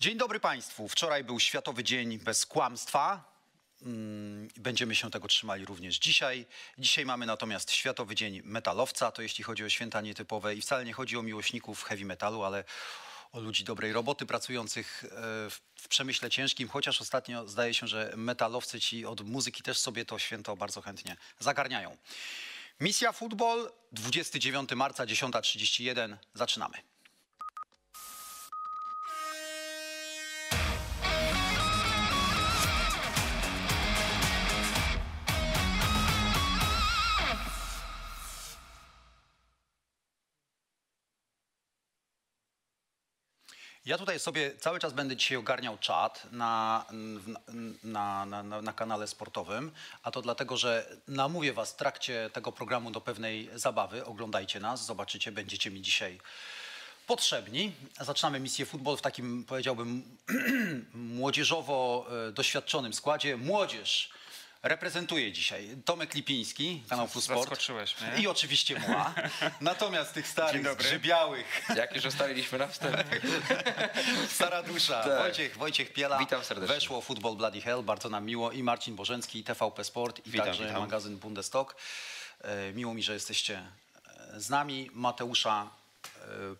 Dzień dobry Państwu. Wczoraj był Światowy Dzień Bez Kłamstwa. Mm, Będziemy się tego trzymali również dzisiaj. Dzisiaj mamy natomiast Światowy Dzień Metalowca, to jeśli chodzi o święta nietypowe i wcale nie chodzi o miłośników heavy metalu, ale o ludzi dobrej roboty pracujących e, w- w przemyśle ciężkim, chociaż ostatnio zdaje się, że metalowcy ci od muzyki też sobie to święto bardzo chętnie zagarniają. Misja Futbol, 29 marca, 10.31. Zaczynamy. Ja tutaj sobie cały czas będę dzisiaj ogarniał czat na, na, na, na, na kanale sportowym, a to dlatego, że namówię was w trakcie tego programu do pewnej zabawy. Oglądajcie nas, zobaczycie, będziecie mi dzisiaj potrzebni. Zaczynamy misję futbol w takim, powiedziałbym, młodzieżowo e, doświadczonym składzie. Młodzież reprezentuje dzisiaj Tomek Lipiński, Kanał Plus Sport. Zaskoczyłeś mnie. I oczywiście Mła. Natomiast tych starych, zgrzybiałych, Jak już ustaliliśmy na wstępie. Stara dusza, Tak. Wojciech, Wojciech Piela. Witam serdecznie. Weszło Football Bloody Hell, bardzo nam miło. I Marcin Bożencki, TVP Sport i Witam, także witam. magazyn Bundestag. E, Miło mi, że jesteście e, z nami. Mateusza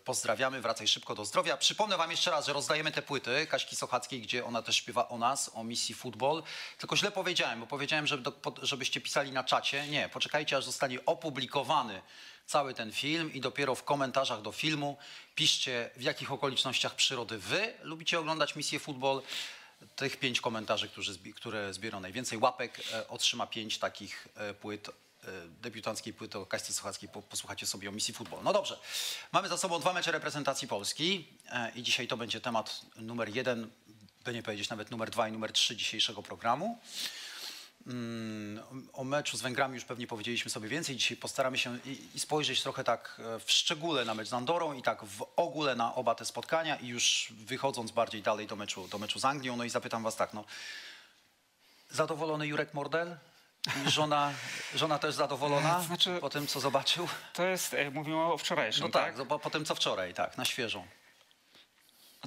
pozdrawiamy, wracaj szybko do zdrowia. Przypomnę wam jeszcze raz, że rozdajemy te płyty Kaśki Sochackiej, gdzie ona też śpiewa o nas, o misji Football. Tylko źle powiedziałem, bo powiedziałem, żeby do, żebyście pisali na czacie. Nie, poczekajcie, aż zostanie opublikowany cały ten film i dopiero w komentarzach do filmu piszcie, w jakich okolicznościach przyrody wy lubicie oglądać misję Football. Tych pięć komentarzy, które zbiorą najwięcej łapek, e, otrzyma pięć takich e, płyt, e, debiutanckiej płyty o Kaśce Sochackiej. Po, posłuchacie sobie o misji Football. No dobrze, mamy za sobą dwa mecze reprezentacji Polski e, i dzisiaj to będzie temat numer jeden, by nie powiedzieć nawet numer dwa i numer trzy dzisiejszego programu. Mm, O meczu z Węgrami już pewnie powiedzieliśmy sobie więcej. Dzisiaj postaramy się i spojrzeć trochę tak e, w szczególe na mecz z Andorą i tak w ogóle na oba te spotkania i już wychodząc bardziej dalej do meczu, do meczu z Anglią. No i zapytam was tak, no zadowolony Jurek Mordel? I żona, żona też zadowolona E, znaczy- po tym, co zobaczył? To jest, e, mówimy o wczorajszym, No tak, po, po tym, co wczoraj, tak, na świeżą.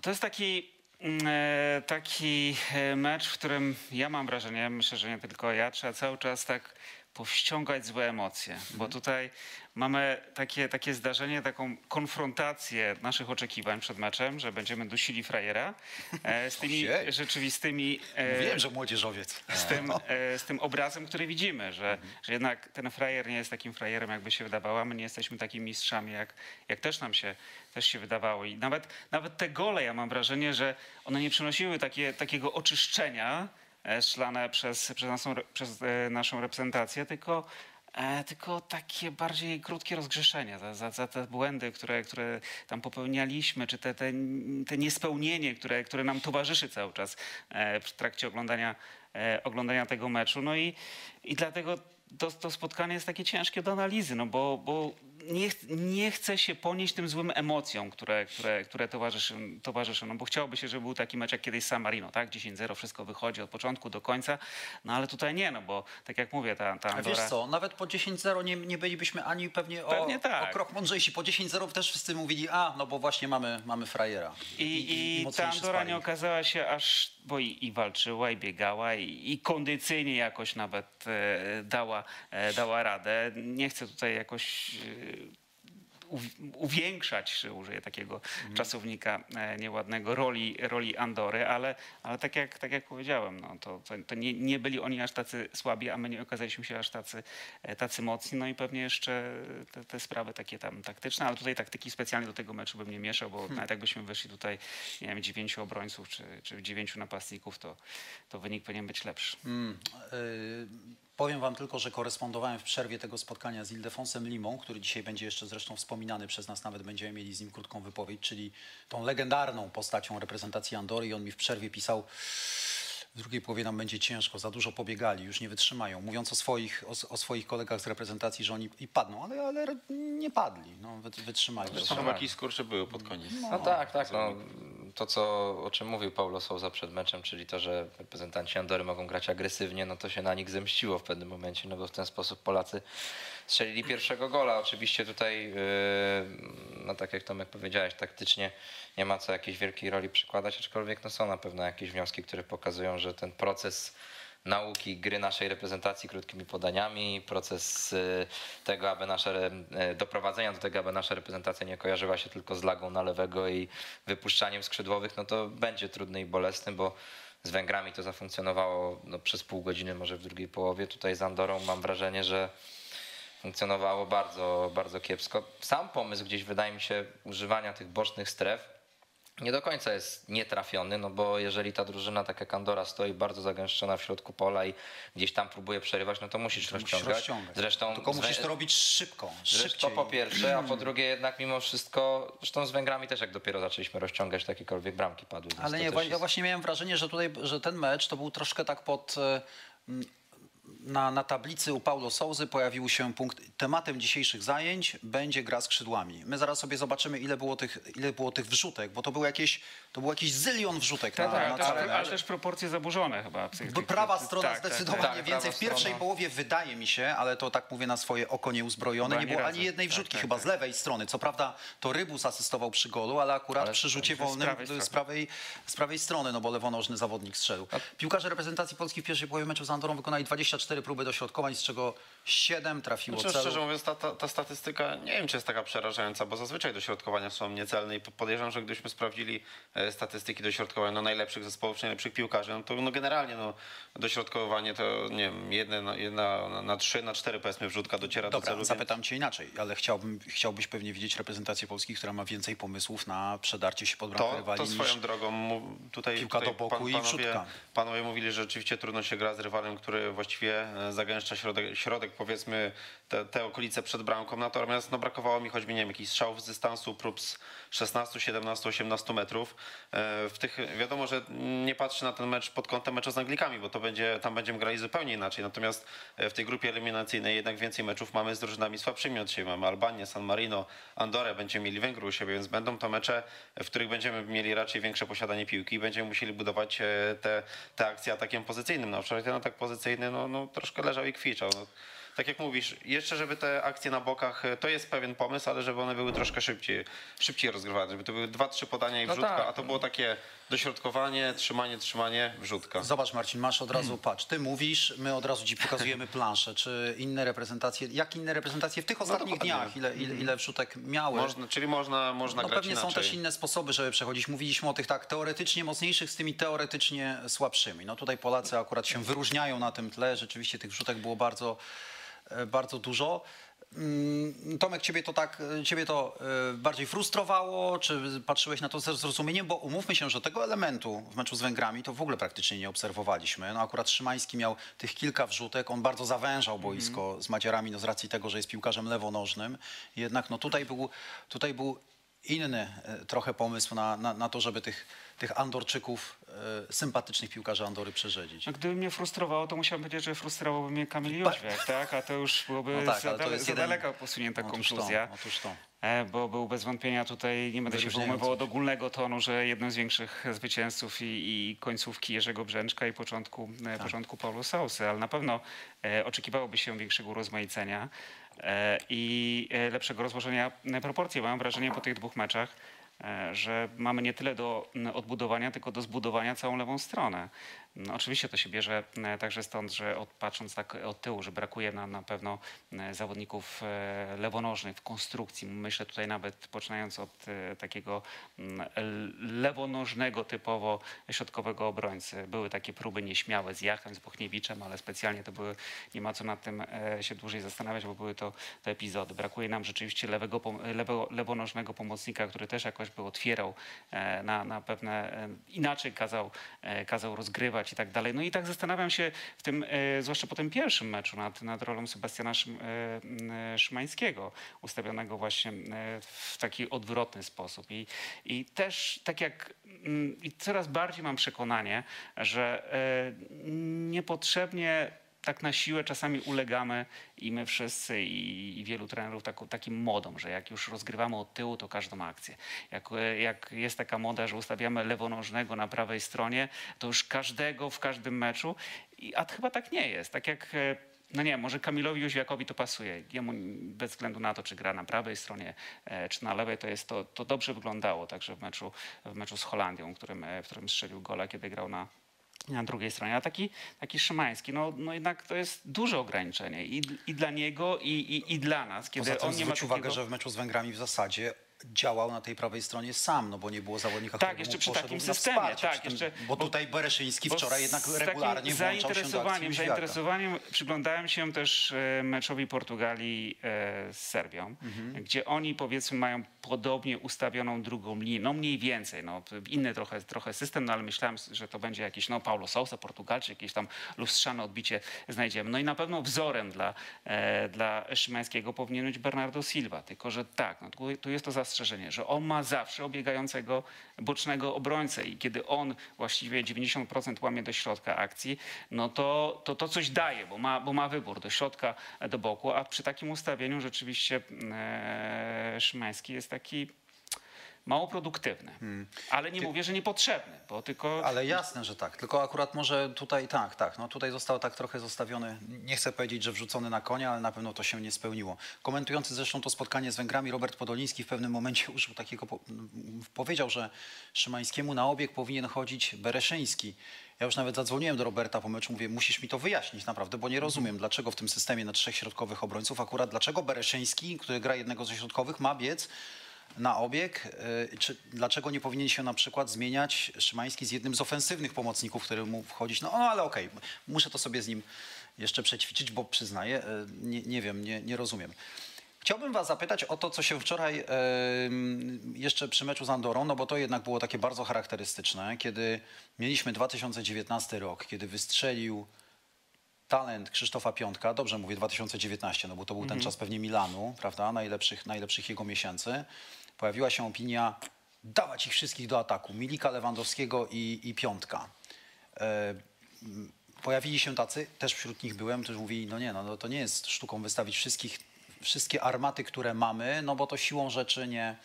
To jest taki, mm, e, taki mecz, w którym ja mam wrażenie, myślę, że nie tylko ja, trzeba cały czas tak powściągać złe emocje, bo tutaj mamy takie, takie zdarzenie, taką konfrontację naszych oczekiwań przed meczem, że będziemy dusili frajera e, z tymi Ojej. rzeczywistymi... e, Wiem, że młodzieżowiec. z tym, e, z tym obrazem, który widzimy, że, że jednak ten frajer nie jest takim frajerem, jakby się wydawało, a my nie jesteśmy takimi mistrzami, jak, jak też nam się, też się wydawało. I nawet, nawet te gole, ja mam wrażenie, że one nie przynosiły takie, takiego oczyszczenia e, szlane przez, przez, naszą, przez e, naszą reprezentację, tylko E, tylko takie bardziej krótkie rozgrzeszenia za, za, za te błędy, które, które tam popełnialiśmy, czy te, te, te niespełnienie, które, które nam towarzyszy cały czas e, w trakcie oglądania, e, oglądania tego meczu. No i, i dlatego to, to spotkanie jest takie ciężkie do analizy, no bo, bo nie, ch- nie chce się ponieść tym złym emocjom, które, które, które towarzyszą, towarzyszą. No bo chciałoby się, żeby był taki mecz jak kiedyś San Marino, tak? 10-0, wszystko wychodzi od początku do końca, no ale tutaj nie, no bo tak jak mówię, ta, ta Andora... wiesz co, nawet po 10-0 nie, nie bylibyśmy ani pewnie, Pewnie o, tak. o krok mądrzejsi. Po 10-0 też wszyscy mówili, a no bo właśnie mamy, mamy frajera. I, i, ta mocniejszy Andora nie sparring. okazała się aż, bo i, i walczyła, i biegała, i, i kondycyjnie jakoś nawet e, dała, e, dała radę. Nie chcę tutaj jakoś e, uwiększać, użyję takiego Mhm. czasownika e, nieładnego, roli, roli Andory, ale, ale tak, jak, tak jak powiedziałem, no, to, to, to nie, nie byli oni aż tacy słabi, a my nie okazaliśmy się aż tacy, e, tacy mocni. No i pewnie jeszcze te, te sprawy takie tam taktyczne, ale tutaj taktyki specjalnie do tego meczu bym nie mieszał, bo Hmm. nawet jakbyśmy wyszli tutaj, nie wiem, dziewięciu obrońców czy, czy dziewięciu napastników, to, to wynik powinien być lepszy. Mm, y, powiem wam tylko, że korespondowałem w przerwie tego spotkania z Ildefonsem Limą, który dzisiaj będzie jeszcze zresztą wspominany przez nas, nawet będziemy mieli z nim krótką wypowiedź, czyli tą legendarną postacią reprezentacji Andory i on mi w przerwie pisał w drugiej połowie nam będzie ciężko, za dużo pobiegali, już nie wytrzymają. Mówiąc o swoich, o, o swoich kolegach z reprezentacji, że oni i padną, ale, ale nie padli, no, wy- wytrzymali. Zresztą jakieś skurcze były pod koniec. No tak, tak. No, to, co, o czym mówił Paulo Souza przed meczem, czyli to, że reprezentanci Andory mogą grać agresywnie, no to się na nich zemściło w pewnym momencie, no bo w ten sposób Polacy strzelili pierwszego gola. Oczywiście tutaj, yy, no tak jak Tomek powiedziałeś, taktycznie nie ma co jakiejś wielkiej roli przykładać, aczkolwiek no są na pewno jakieś wnioski, które pokazują, że ten proces nauki gry naszej reprezentacji krótkimi podaniami, proces y, tego, aby nasze, y, doprowadzenia do tego, aby nasza reprezentacja nie kojarzyła się tylko z lagą na lewego i wypuszczaniem skrzydłowych, no to będzie trudny i bolesny, bo z Węgrami to zafunkcjonowało no, przez pół godziny, może w drugiej połowie. Tutaj z Andorą mam wrażenie, że funkcjonowało bardzo, bardzo kiepsko. Sam pomysł gdzieś wydaje mi się używania tych bocznych stref nie do końca jest nietrafiony, no bo jeżeli ta drużyna, tak jak Andora, stoi bardzo zagęszczona w środku pola i gdzieś tam próbuje przerywać, no to musisz To musisz rozciągać. rozciągać. Zresztą, Tylko musisz to robić szybko, szybciej. to po pierwsze, a po drugie jednak mimo wszystko, zresztą z Węgrami też jak dopiero zaczęliśmy rozciągać, takiekolwiek bramki padły. Ale nie, ja właśnie miałem wrażenie, że tutaj, że ten mecz to był troszkę tak pod... Na, na tablicy u Paulo Souzy pojawił się punkt, tematem dzisiejszych zajęć będzie gra skrzydłami. My zaraz sobie zobaczymy, ile było tych, ile było tych wrzutek, bo to był jakieś, to był jakiś zylion wrzutek Tak, na, tak, na ale, cały ale, mecz. też proporcje zaburzone chyba. Bo prawa strona tak, tak, zdecydowanie tak. więcej. Prawa W pierwszej strona. połowie wydaje mi się, ale to tak mówię na swoje oko nieuzbrojone, nie było razy. ani jednej Tak, wrzutki tak, chyba tak. z lewej strony. Co prawda to Rybus asystował przy golu, ale akurat Ale przy rzucie z wolnym prawej z prawej, strony. z prawej, strony, no bo lewonożny zawodnik strzelił. Piłkarze reprezentacji Polski w pierwszej połowie meczu z Andorą wykonali 24 próby dośrodkowań, z czego 7 trafiło Znaczy, celu. szczerze mówiąc, ta, ta, ta statystyka nie wiem, czy jest taka przerażająca, bo zazwyczaj dośrodkowania są niecelne i po- podejrzewam, że gdybyśmy sprawdzili e, statystyki dośrodkowania no, najlepszych zespołów czy najlepszych piłkarzy, no to no, generalnie no, dośrodkowanie to nie wiem, jedne, na- jedna na, na trzy, na cztery powiedzmy wrzutka dociera do Dobra, celu. więc- zapytam cię inaczej, ale chciałbym, chciałbyś pewnie widzieć reprezentację Polski, która ma więcej pomysłów na przedarcie się pod bramkę rywali to swoją drogą tutaj, piłka tutaj do boku i panowie, wrzutka. panowie mówili, że rzeczywiście trudno się gra z rywalem, który właściwie e, zagęszcza środek, środek powiedzmy te, te okolice przed bramką, natomiast no, brakowało mi choćby nie wiem, jakichś strzałów z dystansu prób z 16, 17, 18 metrów. E, W tych, wiadomo, że nie patrzy na ten mecz pod kątem meczu z Anglikami, bo to będzie, tam będziemy grali zupełnie inaczej, natomiast e, w tej grupie eliminacyjnej jednak więcej meczów mamy z drużynami słabszymi od siebie. Mamy Albanię, San Marino, Andorę, będziemy mieli Węgry u siebie, więc będą to mecze, w których będziemy mieli raczej większe posiadanie piłki i będziemy musieli budować e, te, te akcje atakiem pozycyjnym. No, wczoraj ten atak pozycyjny no, no, troszkę leżał i kwiczał. No. Tak jak mówisz, jeszcze żeby te akcje na bokach, e, to jest pewien pomysł, ale żeby one były troszkę szybciej, szybciej rozgrywane, żeby to były dwa, trzy podania i No wrzutka, tak. a to było takie dośrodkowanie, trzymanie, trzymanie, wrzutka. Zobacz Marcin, masz od Hmm. razu, patrz, ty mówisz, my od razu ci pokazujemy planszę, czy inne reprezentacje, jak inne reprezentacje w tych ostatnich No dniach, ile, ile, ile wrzutek miały. Można, czyli można, można no grać pewnie inaczej. są też inne sposoby, żeby przechodzić. Mówiliśmy o tych tak teoretycznie mocniejszych z tymi teoretycznie słabszymi. No tutaj Polacy akurat się wyróżniają na tym tle, rzeczywiście tych wrzutek było bardzo, bardzo dużo. Mm, Tomek, ciebie to tak, ciebie to e, bardziej frustrowało, czy patrzyłeś na to ze zrozumieniem, bo umówmy się, że tego elementu w meczu z Węgrami to w ogóle praktycznie nie obserwowaliśmy. No akurat Szymański miał tych kilka wrzutek, on bardzo zawężał boisko z Macierami, no z racji tego, że jest piłkarzem lewonożnym. Jednak no tutaj był, tutaj był inny e, trochę pomysł na, na, na to, żeby tych, tych Andorczyków, e, sympatycznych piłkarzy Andory przerzedzić. No, gdyby mnie frustrowało, to musiałem powiedzieć, że frustrowałby mnie Kamil Jóźwiak, tak? A to już byłoby No tak, za, ale to dale, za jeden- daleka posunięta Otóż to, konkluzja. otóż to. E, Bo był bez wątpienia tutaj, nie będę się połamywał od ogólnego tonu, że jednym z większych zwycięzców i, i końcówki Jerzego Brzęczka i początku, Tak. początku Paulu Sausy, ale na pewno oczekiwałoby się większego urozmaicenia e, i e, lepszego rozłożenia e, proporcji. Mam wrażenie po tych dwóch meczach, e, że mamy nie tyle do odbudowania, tylko do zbudowania całą lewą stronę. No, oczywiście to się bierze e, także stąd, że od, patrząc tak od tyłu, że brakuje nam na pewno e, zawodników e, lewonożnych w konstrukcji. Myślę tutaj nawet poczynając od takiego mm, lewonożnego typowo środkowego obrońcy. Były takie próby nieśmiałe z Jachem, z Bochniewiczem, ale specjalnie to były, nie ma co nad tym się dłużej zastanawiać, bo były to, to epizody. Brakuje nam rzeczywiście lewego, lewo, lewonożnego pomocnika, który też jakoś by otwierał na, na pewne, inaczej kazał, kazał rozgrywać i tak dalej. No i tak zastanawiam się w tym, e, zwłaszcza po tym pierwszym meczu nad, nad rolą Sebastiana e, Szymańskiego, ustawionego właśnie e, w taki odwrotny sposób. I, i też tak jak mm, i coraz bardziej mam przekonanie, że niepotrzebnie tak na siłę czasami ulegamy i my wszyscy i, i wielu trenerów taką, takim modom, że jak już rozgrywamy od tyłu, to każdą akcję. Jak, jak jest taka moda, że ustawiamy lewonożnego na prawej stronie, to już każdego w każdym meczu, I, a chyba tak nie jest. Tak jak e, no nie może Kamilowi Jóźwiakowi to pasuje. Jemu bez względu na to, czy gra na prawej stronie, e, czy na lewej, to jest to, to dobrze wyglądało także w meczu, w meczu z Holandią, którym, e, w którym strzelił gola, kiedy grał na, na drugiej stronie. A taki, taki Szymański, no, no jednak to jest duże ograniczenie i, i dla niego, i, i, i dla nas, kiedy Poza tym on nie ma zwróć uwagę, takiego... że w meczu z Węgrami w zasadzie działał na tej prawej stronie sam, no bo nie było zawodnika, Tak, jeszcze przy takim systemie, wsparcie, tak, tym, jeszcze- bo bo- tutaj Bereszyński Bo wczoraj jednak regularnie takim włączał się do akcji zainteresowaniem, zainteresowaniem przyglądałem się też e, meczowi Portugalii e, z Serbią, Mhm. gdzie oni powiedzmy mają podobnie ustawioną drugą linię, no mniej więcej, no inny trochę, trochę system, no ale myślałem, że to będzie jakiś, no Paulo Sousa, Portugalczyk, jakieś tam lustrzane odbicie znajdziemy. No i na pewno wzorem dla, e, dla Szymańskiego powinien być Bernardo Silva, tylko że tak, no tu, tu jest to zastrzeżenie, że on ma zawsze obiegającego bocznego obrońcę i kiedy on właściwie 90% łamie do środka akcji, no to to, to coś daje, bo ma, bo ma wybór do środka, do boku, a przy takim ustawieniu rzeczywiście e, Szymański jest taki mało produktywny. Ale nie mówię, że niepotrzebny, bo tylko... Ale jasne, że tak. Tylko akurat może tutaj tak, tak. No tutaj został tak trochę zostawiony, nie chcę powiedzieć, że wrzucony na konia, ale na pewno to się nie spełniło. Komentujący zresztą to spotkanie z Węgrami, Robert Podoliński w pewnym momencie użył takiego, powiedział, że Szymańskiemu na obieg powinien chodzić Bereszyński. Ja już nawet zadzwoniłem do Roberta po meczu, mówię, musisz mi to wyjaśnić naprawdę, bo nie rozumiem, dlaczego w tym systemie na trzech środkowych obrońców akurat, dlaczego Bereszyński, który gra jednego ze środkowych, ma biec na obieg. y, Czy, dlaczego nie powinien się na przykład zmieniać Szymański z jednym z ofensywnych pomocników, który mu wchodzić? No, no ale okej, muszę to sobie z nim jeszcze przećwiczyć, bo przyznaję, y, nie, nie wiem, nie, nie rozumiem. Chciałbym was zapytać o to, co się wczoraj em, jeszcze przy meczu z Andorą, no bo to jednak było takie bardzo charakterystyczne, kiedy mieliśmy 2019 rok, kiedy wystrzelił talent Krzysztofa Piątka, dobrze mówię 2019, no bo to był ten czas pewnie Milanu, prawda, najlepszych, najlepszych jego miesięcy. Pojawiła się opinia dawać ich wszystkich do ataku, Milika, Lewandowskiego i, i Piątka. E, pojawili się tacy, też wśród nich byłem, którzy mówili, no nie, no, no to nie jest sztuką wystawić wszystkich, wszystkie armaty, które mamy, no bo to siłą rzeczy nie,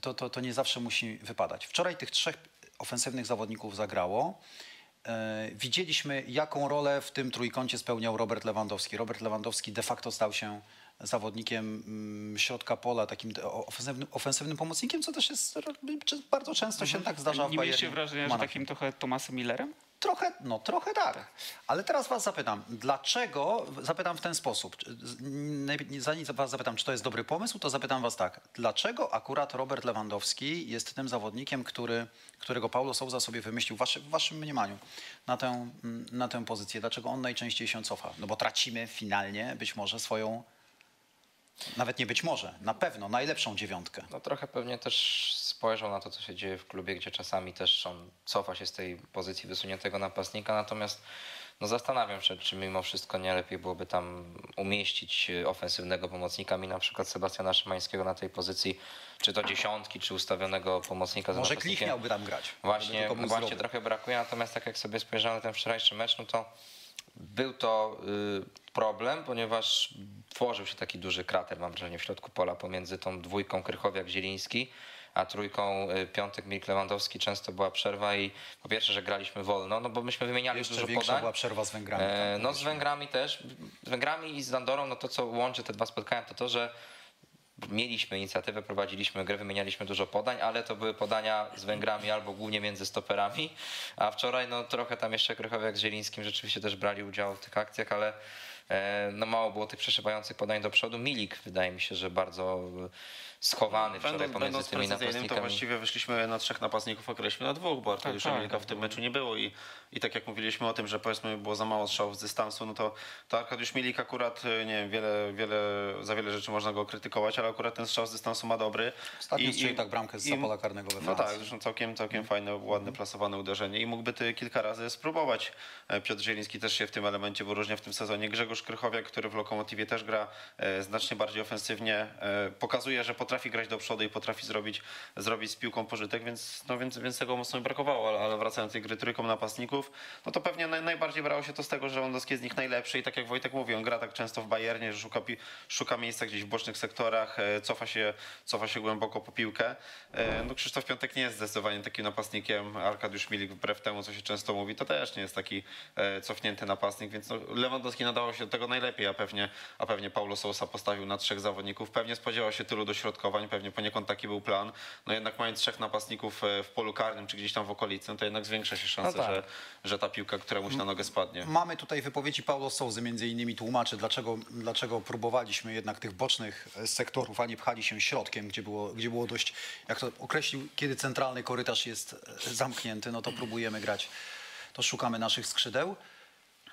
to, to, to nie zawsze musi wypadać. Wczoraj tych trzech ofensywnych zawodników zagrało. E, Widzieliśmy, jaką rolę w tym trójkącie spełniał Robert Lewandowski. Robert Lewandowski de facto stał się zawodnikiem mm, środka pola, takim ofensywnym, ofensywnym pomocnikiem, co też jest bardzo często się tak zdarza w nie mieliście Bayernie wrażenia, że Monachium. takim trochę Tomasem Millerem? Trochę, no trochę tak. Ale teraz was zapytam, dlaczego, zapytam w ten sposób, zanim was zapytam, czy to jest dobry pomysł, to zapytam was tak. Dlaczego akurat Robert Lewandowski jest tym zawodnikiem, który, którego Paulo Souza sobie wymyślił w, waszy, w waszym mniemaniu na tę, na tę pozycję? Dlaczego on najczęściej się cofa? No bo tracimy finalnie być może swoją, nawet nie być może, na pewno najlepszą dziewiątkę. No trochę pewnie też spojrzał na to, co się dzieje w klubie, gdzie czasami też on cofa się z tej pozycji wysuniętego napastnika, natomiast no zastanawiam się, czy mimo wszystko nie lepiej byłoby tam umieścić e, ofensywnego pomocnika mi na przykład Sebastiana Szymańskiego na tej pozycji, czy to dziesiątki, czy ustawionego pomocnika Może Klich miałby tam grać. Właśnie, właśnie zdrowy. trochę brakuje, natomiast tak jak sobie spojrzałem na ten wczorajszy mecz, no to był to y, problem, ponieważ tworzył się taki duży krater, mam wrażenie, w środku pola pomiędzy tą dwójką Krychowiak-Zieliński, a trójką y, Piątek, Milik Lewandowski. Często była przerwa i po pierwsze, że graliśmy wolno, no bo myśmy wymieniali Jeszcze dużo większa podań. była przerwa z Węgrami. E, tak, no z Węgrami też. Z Węgrami i z Andorą, no to co łączy te dwa spotkania, to to, że mieliśmy inicjatywę, prowadziliśmy grę, wymienialiśmy dużo podań, ale to były podania z Węgrami albo głównie między stoperami, a wczoraj no trochę tam jeszcze Krychowiak z Zielińskim rzeczywiście też brali udział w tych akcjach, ale e, no mało było tych przeszywających podań do przodu. Milik wydaje mi się, że bardzo schowany wczoraj Będąc, pomiędzy będąc tymi precyzyjnym, to napastnikami. właściwie wyszliśmy na trzech napastników, a graliśmy na dwóch, bo Arkadiusza tak, Milika w tym meczu nie było i, i tak jak mówiliśmy o tym, że powiedzmy było za mało strzałów z dystansu, no to, to Arkadiusz Milik akurat, y, nie wiem, wiele, wiele, za wiele rzeczy można go krytykować, ale akurat ten strzał z dystansu ma dobry. Ostatnio strzelił tak bramkę z pola karnego we No Francji. tak, zresztą całkiem, całkiem fajne, ładne, plasowane uderzenie i mógłby ty kilka razy spróbować. E, Piotr Zieliński też się w tym elemencie wyróżnia w tym sezonie. Grzegorz Krychowiak, który w Lokomotywie też gra e, znacznie bardziej ofensywnie, e, pokazuje, że potrafi grać do przodu i potrafi zrobić, zrobić z piłką pożytek, więc, no, więc, więc tego mocno mi brakowało, ale, ale wracając do tej gry trójką napastników, no to pewnie naj, najbardziej brało się to z tego, że Lewandowski jest z nich najlepszy i tak jak Wojtek mówi, on gra tak często w Bayernie, że szuka, szuka miejsca gdzieś w bocznych sektorach, e, cofa się, cofa się głęboko po piłkę. E, No Krzysztof Piątek nie jest zdecydowanie takim napastnikiem, Arkadiusz Milik wbrew temu, co się często mówi, to też nie jest taki e, cofnięty napastnik, więc no, Lewandowski nadawał się do tego najlepiej, a pewnie, a pewnie Paulo Sousa postawił na trzech zawodników, pewnie spodziewał się tylu dośrodkowań, pewnie poniekąd taki był plan, no jednak mając trzech napastników w polu karnym, czy gdzieś tam w okolicy, no to jednak zwiększa się szansa, No tak. że, że ta piłka któremuś na nogę spadnie. Mamy tutaj wypowiedzi Paulo Souzy, między innymi tłumaczy, dlaczego, dlaczego próbowaliśmy jednak tych bocznych e, sektorów, a nie pchali się środkiem, gdzie było, gdzie było dość, jak to określił, kiedy centralny korytarz jest e, zamknięty, no to próbujemy grać, to szukamy naszych skrzydeł.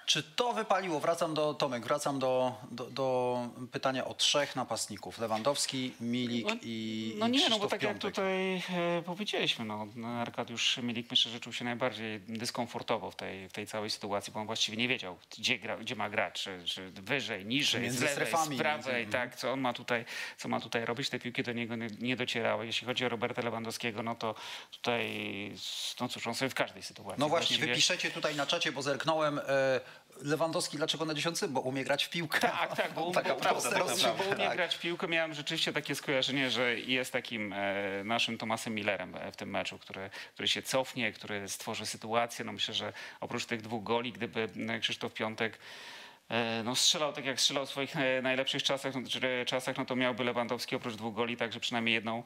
Czy to wypaliło? Wracam do Tomek, wracam do, do, do pytania o trzech napastników. Lewandowski, Milik No, i, no nie, no Krzysztof bo tak jak Piątek. tutaj e, powiedzieliśmy, no, no, Arkadiusz Milik myślę, że czuł się najbardziej dyskomfortowo w tej, w tej całej sytuacji, bo on właściwie nie wiedział, gdzie, gra, gdzie ma grać, czy, czy wyżej, niżej, Między z lewej, strefami, z prawej, tak, co on ma tutaj, co ma tutaj robić, te piłki do niego nie, nie docierały. Jeśli chodzi o Roberta Lewandowskiego, no to tutaj, no cóż, on sobie w każdej sytuacji No właśnie, właściwie- wypiszecie tutaj na czacie, bo zerknąłem. E, Lewandowski dlaczego na dziesiątce? Bo umie grać w piłkę. Tak, tak, bo, Taka bo, prosta bo, umie tak. grać w piłkę. Miałem rzeczywiście takie skojarzenie, że jest takim e, naszym Tomasem Millerem e, w tym meczu, który, który się cofnie, który stworzy sytuację. No myślę, że oprócz tych dwóch goli, gdyby e, Krzysztof Piątek no strzelał tak jak strzelał w swoich e, najlepszych czasach, no, czy- czasach, no to miałby Lewandowski oprócz dwóch goli także przynajmniej jedną,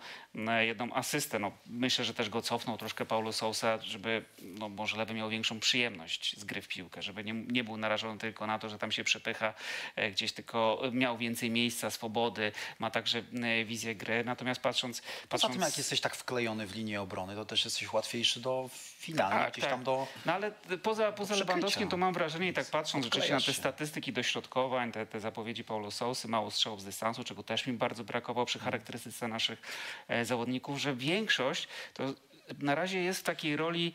e, jedną asystę. No, myślę, że też go cofnął troszkę Paulo Sousa, żeby no, może Lewy miał większą przyjemność z gry w piłkę, żeby nie, nie był narażony tylko na to, że tam się przepycha e, gdzieś, tylko miał więcej miejsca, swobody, ma także e, wizję gry. Natomiast patrząc... Poza patrząc tym, jak jesteś tak wklejony w linię obrony, to też jesteś łatwiejszy do finalnie, gdzieś tam do... No ale poza, poza. Lewandowskim to mam wrażenie i tak patrząc rzeczywiście na te się. Statystyki dośrodkowań, te, te zapowiedzi Paulo Sousy, mało strzałów z dystansu, czego też mi bardzo brakowało przy charakterystyce naszych e, zawodników, że większość to na razie jest w takiej roli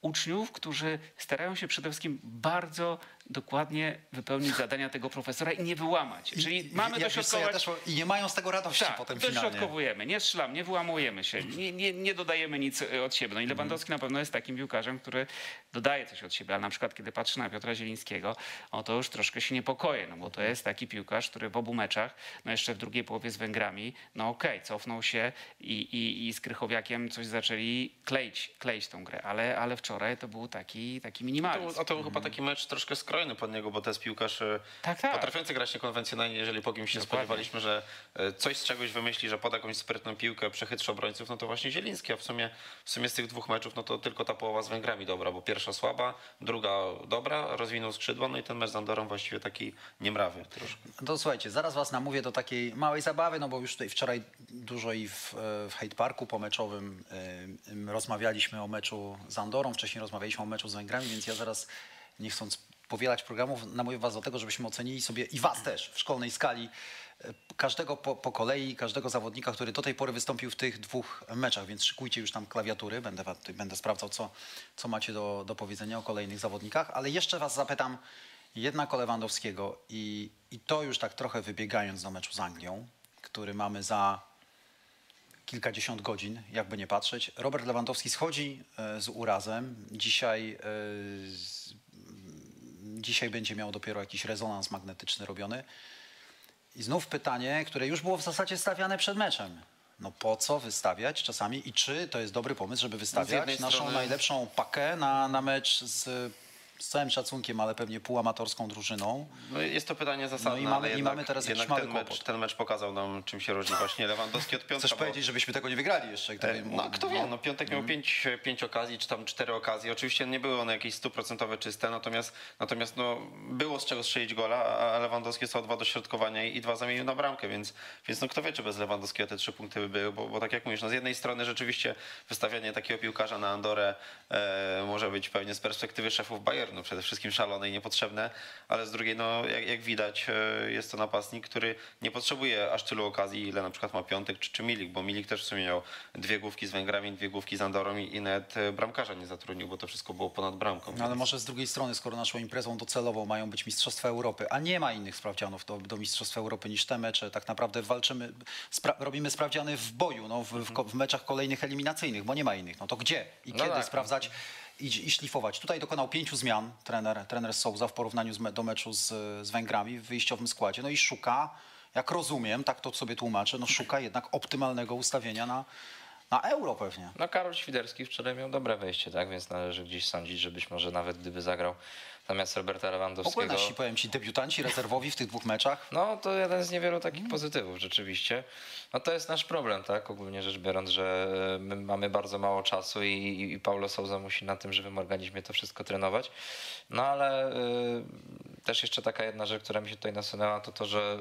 uczniów, którzy starają się przede wszystkim bardzo dokładnie wypełnić zadania tego profesora i nie wyłamać. Czyli mamy co, ja dośrodkować... też, I nie mają z tego radości Tak, potem finalnie. dośrodkowujemy, nie strzelam, nie wyłamujemy się, nie, nie, nie dodajemy nic e, od siebie. No i Lewandowski na pewno jest takim piłkarzem, który dodaje coś od siebie, ale na przykład kiedy patrzę na Piotra Zielińskiego, o to już troszkę się niepokoję, no bo to jest taki piłkarz, który w obu meczach, no jeszcze w drugiej połowie z Węgrami, no okej, cofnął się i, i, i z Krychowiakiem coś zaczęli kleić, kleić tą grę, ale, ale wczoraj to był taki, taki To, minimalizm. a to był chyba taki mecz troszkę skrojny pod niego, bo to jest piłkarz e, Tak, tak. potrafiący grać niekonwencjonalnie, jeżeli po kimś się Dokładnie. spodziewaliśmy, że e, coś z czegoś wymyśli, że poda jakąś sprytną piłkę, przechytrzy obrońców, no to właśnie Zieliński, a w sumie, w sumie z tych dwóch meczów, no to tylko ta połowa z Węgrami dobra, bo pierwsza słaba, druga dobra, rozwinął skrzydła, no i ten mecz z Andorą właściwie taki niemrawy troszkę. To słuchajcie, zaraz was namówię do takiej małej zabawy, no bo już tutaj wczoraj dużo i w, e, w Hate Parku pomeczowym rozmawialiśmy o meczu z Andorą, wcześniej rozmawialiśmy o meczu z Węgrami, więc ja zaraz, nie chcąc powielać programów, namówię was do tego, żebyśmy ocenili sobie i was też w szkolnej skali e, każdego po, po kolei, każdego zawodnika, który do tej pory wystąpił w tych dwóch meczach, więc szykujcie już tam klawiatury, będę, będę sprawdzał, co, co macie do, do powiedzenia o kolejnych zawodnikach, ale jeszcze was zapytam jednak o Lewandowskiego i, i to już tak trochę wybiegając do meczu z Anglią, który mamy za kilkadziesiąt godzin, jakby nie patrzeć. Robert Lewandowski schodzi e, z urazem. Dzisiaj, e, dzisiaj będzie miał dopiero jakiś rezonans magnetyczny robiony. I znów pytanie, które już było w zasadzie stawiane przed meczem. No po co wystawiać czasami i czy to jest dobry pomysł, żeby wystawiać naszą strony- najlepszą pakę na, na mecz z, z całym szacunkiem, ale pewnie półamatorską drużyną. No jest to pytanie zasadne, No i mamy- ale i jednak, mamy teraz jakiś jednak mały ten, mecz, ten mecz pokazał nam, czym się różni właśnie Lewandowski od Piątka. Chcesz bo- powiedzieć, żebyśmy tego nie wygrali jeszcze? Gdyby, E, No kto wie, no Piątek miał pięć, pięć okazji, czy tam cztery okazje. Oczywiście nie były one jakieś stuprocentowe czyste, natomiast, natomiast no, było z czego strzelić gola, a Lewandowski są dwa dośrodkowania i dwa zamienił na bramkę, więc, więc no kto wie, czy bez Lewandowskiego te trzy punkty by były, bo, bo tak jak mówisz, no z jednej strony rzeczywiście wystawianie takiego piłkarza na Andorę e, może być pewnie z perspektywy szefów Bayernu. No przede wszystkim szalone i niepotrzebne, ale z drugiej, no jak, jak widać, e, jest to napastnik, który nie potrzebuje aż tylu okazji, ile na przykład ma Piątek czy, czy Milik, bo Milik też w sumie miał dwie główki z Węgrami, dwie główki z Andorą i, i nawet e, bramkarza nie zatrudnił, bo to wszystko było ponad bramką. No ale może z drugiej strony, skoro naszą imprezą docelową mają być Mistrzostwa Europy, a nie ma innych sprawdzianów do, do Mistrzostwa Europy niż te mecze, tak naprawdę walczymy, spra- robimy sprawdziany w boju, no, w, w, w meczach kolejnych eliminacyjnych, bo nie ma innych. No to gdzie i No kiedy tak. sprawdzać i, i szlifować? Tutaj dokonał pięciu zmian trener, trener Souza w porównaniu z do meczu z, z Węgrami w wyjściowym składzie. No i szuka, jak rozumiem, tak to sobie tłumaczę, no szuka jednak optymalnego ustawienia na, na euro pewnie. No Karol Świderski wczoraj miał dobre wejście, tak? Więc należy gdzieś sądzić, że być może nawet gdyby zagrał zamiast Roberta Lewandowskiego. nasi, powiem ci, debiutanci rezerwowi w tych dwóch meczach. No to jeden z niewielu takich pozytywów rzeczywiście. No to jest nasz problem, tak? Ogólnie rzecz biorąc, że my mamy bardzo mało czasu i, i Paulo Souza musi na tym żywym organizmie to wszystko trenować. No ale y, też jeszcze taka jedna rzecz, która mi się tutaj nasunęła, to to, że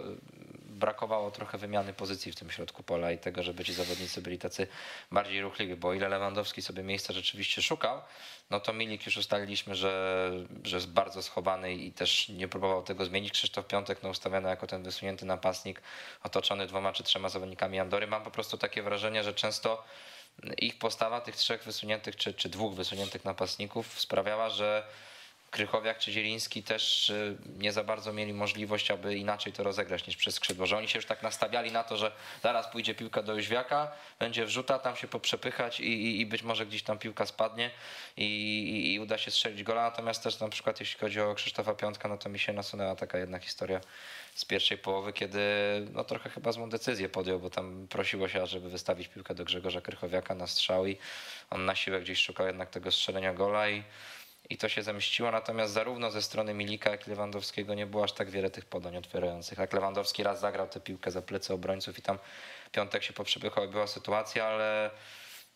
brakowało trochę wymiany pozycji w tym środku pola i tego, żeby ci zawodnicy byli tacy bardziej ruchliwi, bo ile Lewandowski sobie miejsca rzeczywiście szukał, no to Milik już ustaliliśmy, że, że jest bardzo schowany i też nie próbował tego zmienić. Krzysztof Piątek no, ustawiony jako ten wysunięty napastnik, otoczony dwoma czy trzema zawodnikami Andory. Mam po prostu takie wrażenie, że często ich postawa tych trzech wysuniętych czy, czy dwóch wysuniętych napastników sprawiała, że Krychowiak czy Zieliński też y, nie za bardzo mieli możliwość, aby inaczej to rozegrać niż przez skrzydło, że oni się już tak nastawiali na to, że zaraz pójdzie piłka do Jóźwiaka, będzie wrzuta, tam się poprzepychać i, i, i być może gdzieś tam piłka spadnie i, i, uda się strzelić gola, natomiast też na przykład jeśli chodzi o Krzysztofa Piątka, no to mi się nasunęła taka jedna historia z pierwszej połowy, kiedy no trochę chyba złą decyzję podjął, bo tam prosiło się, żeby wystawić piłkę do Grzegorza Krychowiaka na strzał i on na siłę gdzieś szukał jednak tego strzelenia gola i i to się zemściło, natomiast zarówno ze strony Milika, jak i Lewandowskiego nie było aż tak wiele tych podań otwierających. Jak Lewandowski raz zagrał tę piłkę za plecy obrońców i tam piątek się poprzepychał i była sytuacja, ale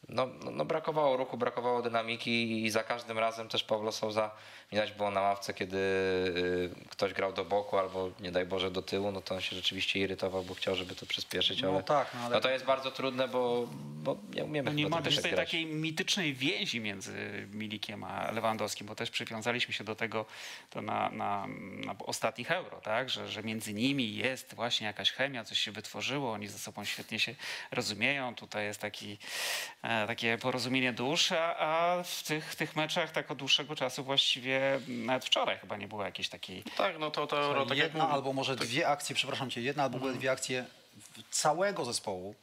no, no, no brakowało ruchu, brakowało dynamiki i za każdym razem też Pawlo Souza widać było na ławce, kiedy y, ktoś grał do boku albo nie daj Boże do tyłu, no to on się rzeczywiście irytował, bo chciał, żeby to przyspieszyć, No ale, tak, no ale- no to jest bardzo trudne, bo, bo nie umiemy No nie ma też tej grać. takiej mitycznej więzi między Milikiem a Lewandowskim, bo też przywiązaliśmy się do tego to na, na, na ostatnich euro, tak? że, że między nimi jest właśnie jakaś chemia, coś się wytworzyło, oni ze sobą świetnie się rozumieją. Tutaj jest taki, e, takie porozumienie dusz, a, a w tych, tych meczach tak od dłuższego czasu właściwie nawet wczoraj chyba nie było jakiejś takiej Tak, no to, to tak jedna mówię, albo może dwie akcje, przepraszam cię, jedna albo dwie akcje całego zespołu,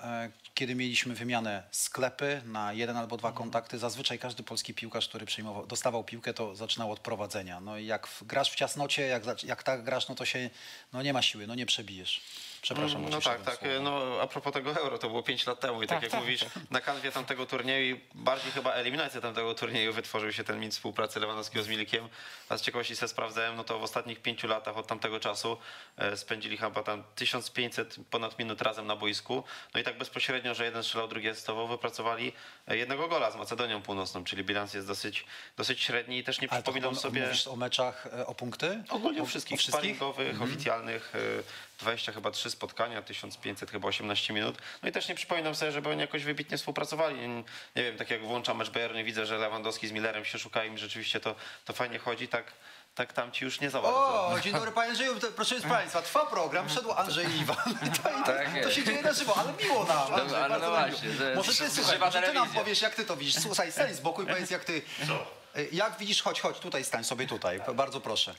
e, kiedy mieliśmy wymianę sklepy na jeden albo dwa kontakty. Zazwyczaj każdy polski piłkarz, który przyjmował, dostawał piłkę, to zaczynał od prowadzenia. No i jak grasz w ciasnocie, jak, jak tak grasz, no to się no nie ma siły, no nie przebijesz. Przepraszam. No oczywiście tak, tak. No, a propos tego euro, to było 5 lat temu i tak, Tak, jak tak. mówisz, na kanwie tamtego turnieju, i bardziej chyba eliminacja tamtego turnieju wytworzył się ten mit współpracy Lewandowskiego z Milikiem. A z ciekawości sobie sprawdzałem, no to w ostatnich pięciu latach od tamtego czasu e, spędzili chyba tam 1500 ponad minut razem na boisku. No i tak bezpośrednio, że jeden strzelał, drugi asystował, wypracowali e, jednego gola z Macedonią Północną, czyli bilans jest dosyć, dosyć średni i też nie Ale to przypominam sobie... mówisz o meczach, e, o punkty? Ogólnie o O- wszystkich, o wszystkich? sparingowych, oficjalnych, y, 20 chyba 3 spotkania, 1500 chyba 18 minut. No i też nie przypominam sobie, żeby oni jakoś wybitnie współpracowali. Nie, nie wiem, tak jak włączam mecz Bayernu i widzę, że Lewandowski z Millerem się szukają i rzeczywiście to, to fajnie chodzi, tak, tak tam ci już nie za bardzo. O, dzień dobry panie Andrzeju, proszę Państwa, trwa program, wszedł Andrzej i Iwan. To, Tak to, się dzieje na żywo, ale miło nam. No, Andrzej, ale bardzo no właśnie, jest Może ty, słuchaj, może ty nam powiesz, jak ty to widzisz. Słuchaj, stań z boku i powiedz, jak ty... Y, Jak widzisz, chodź, chodź, tutaj stań sobie tutaj, bardzo proszę.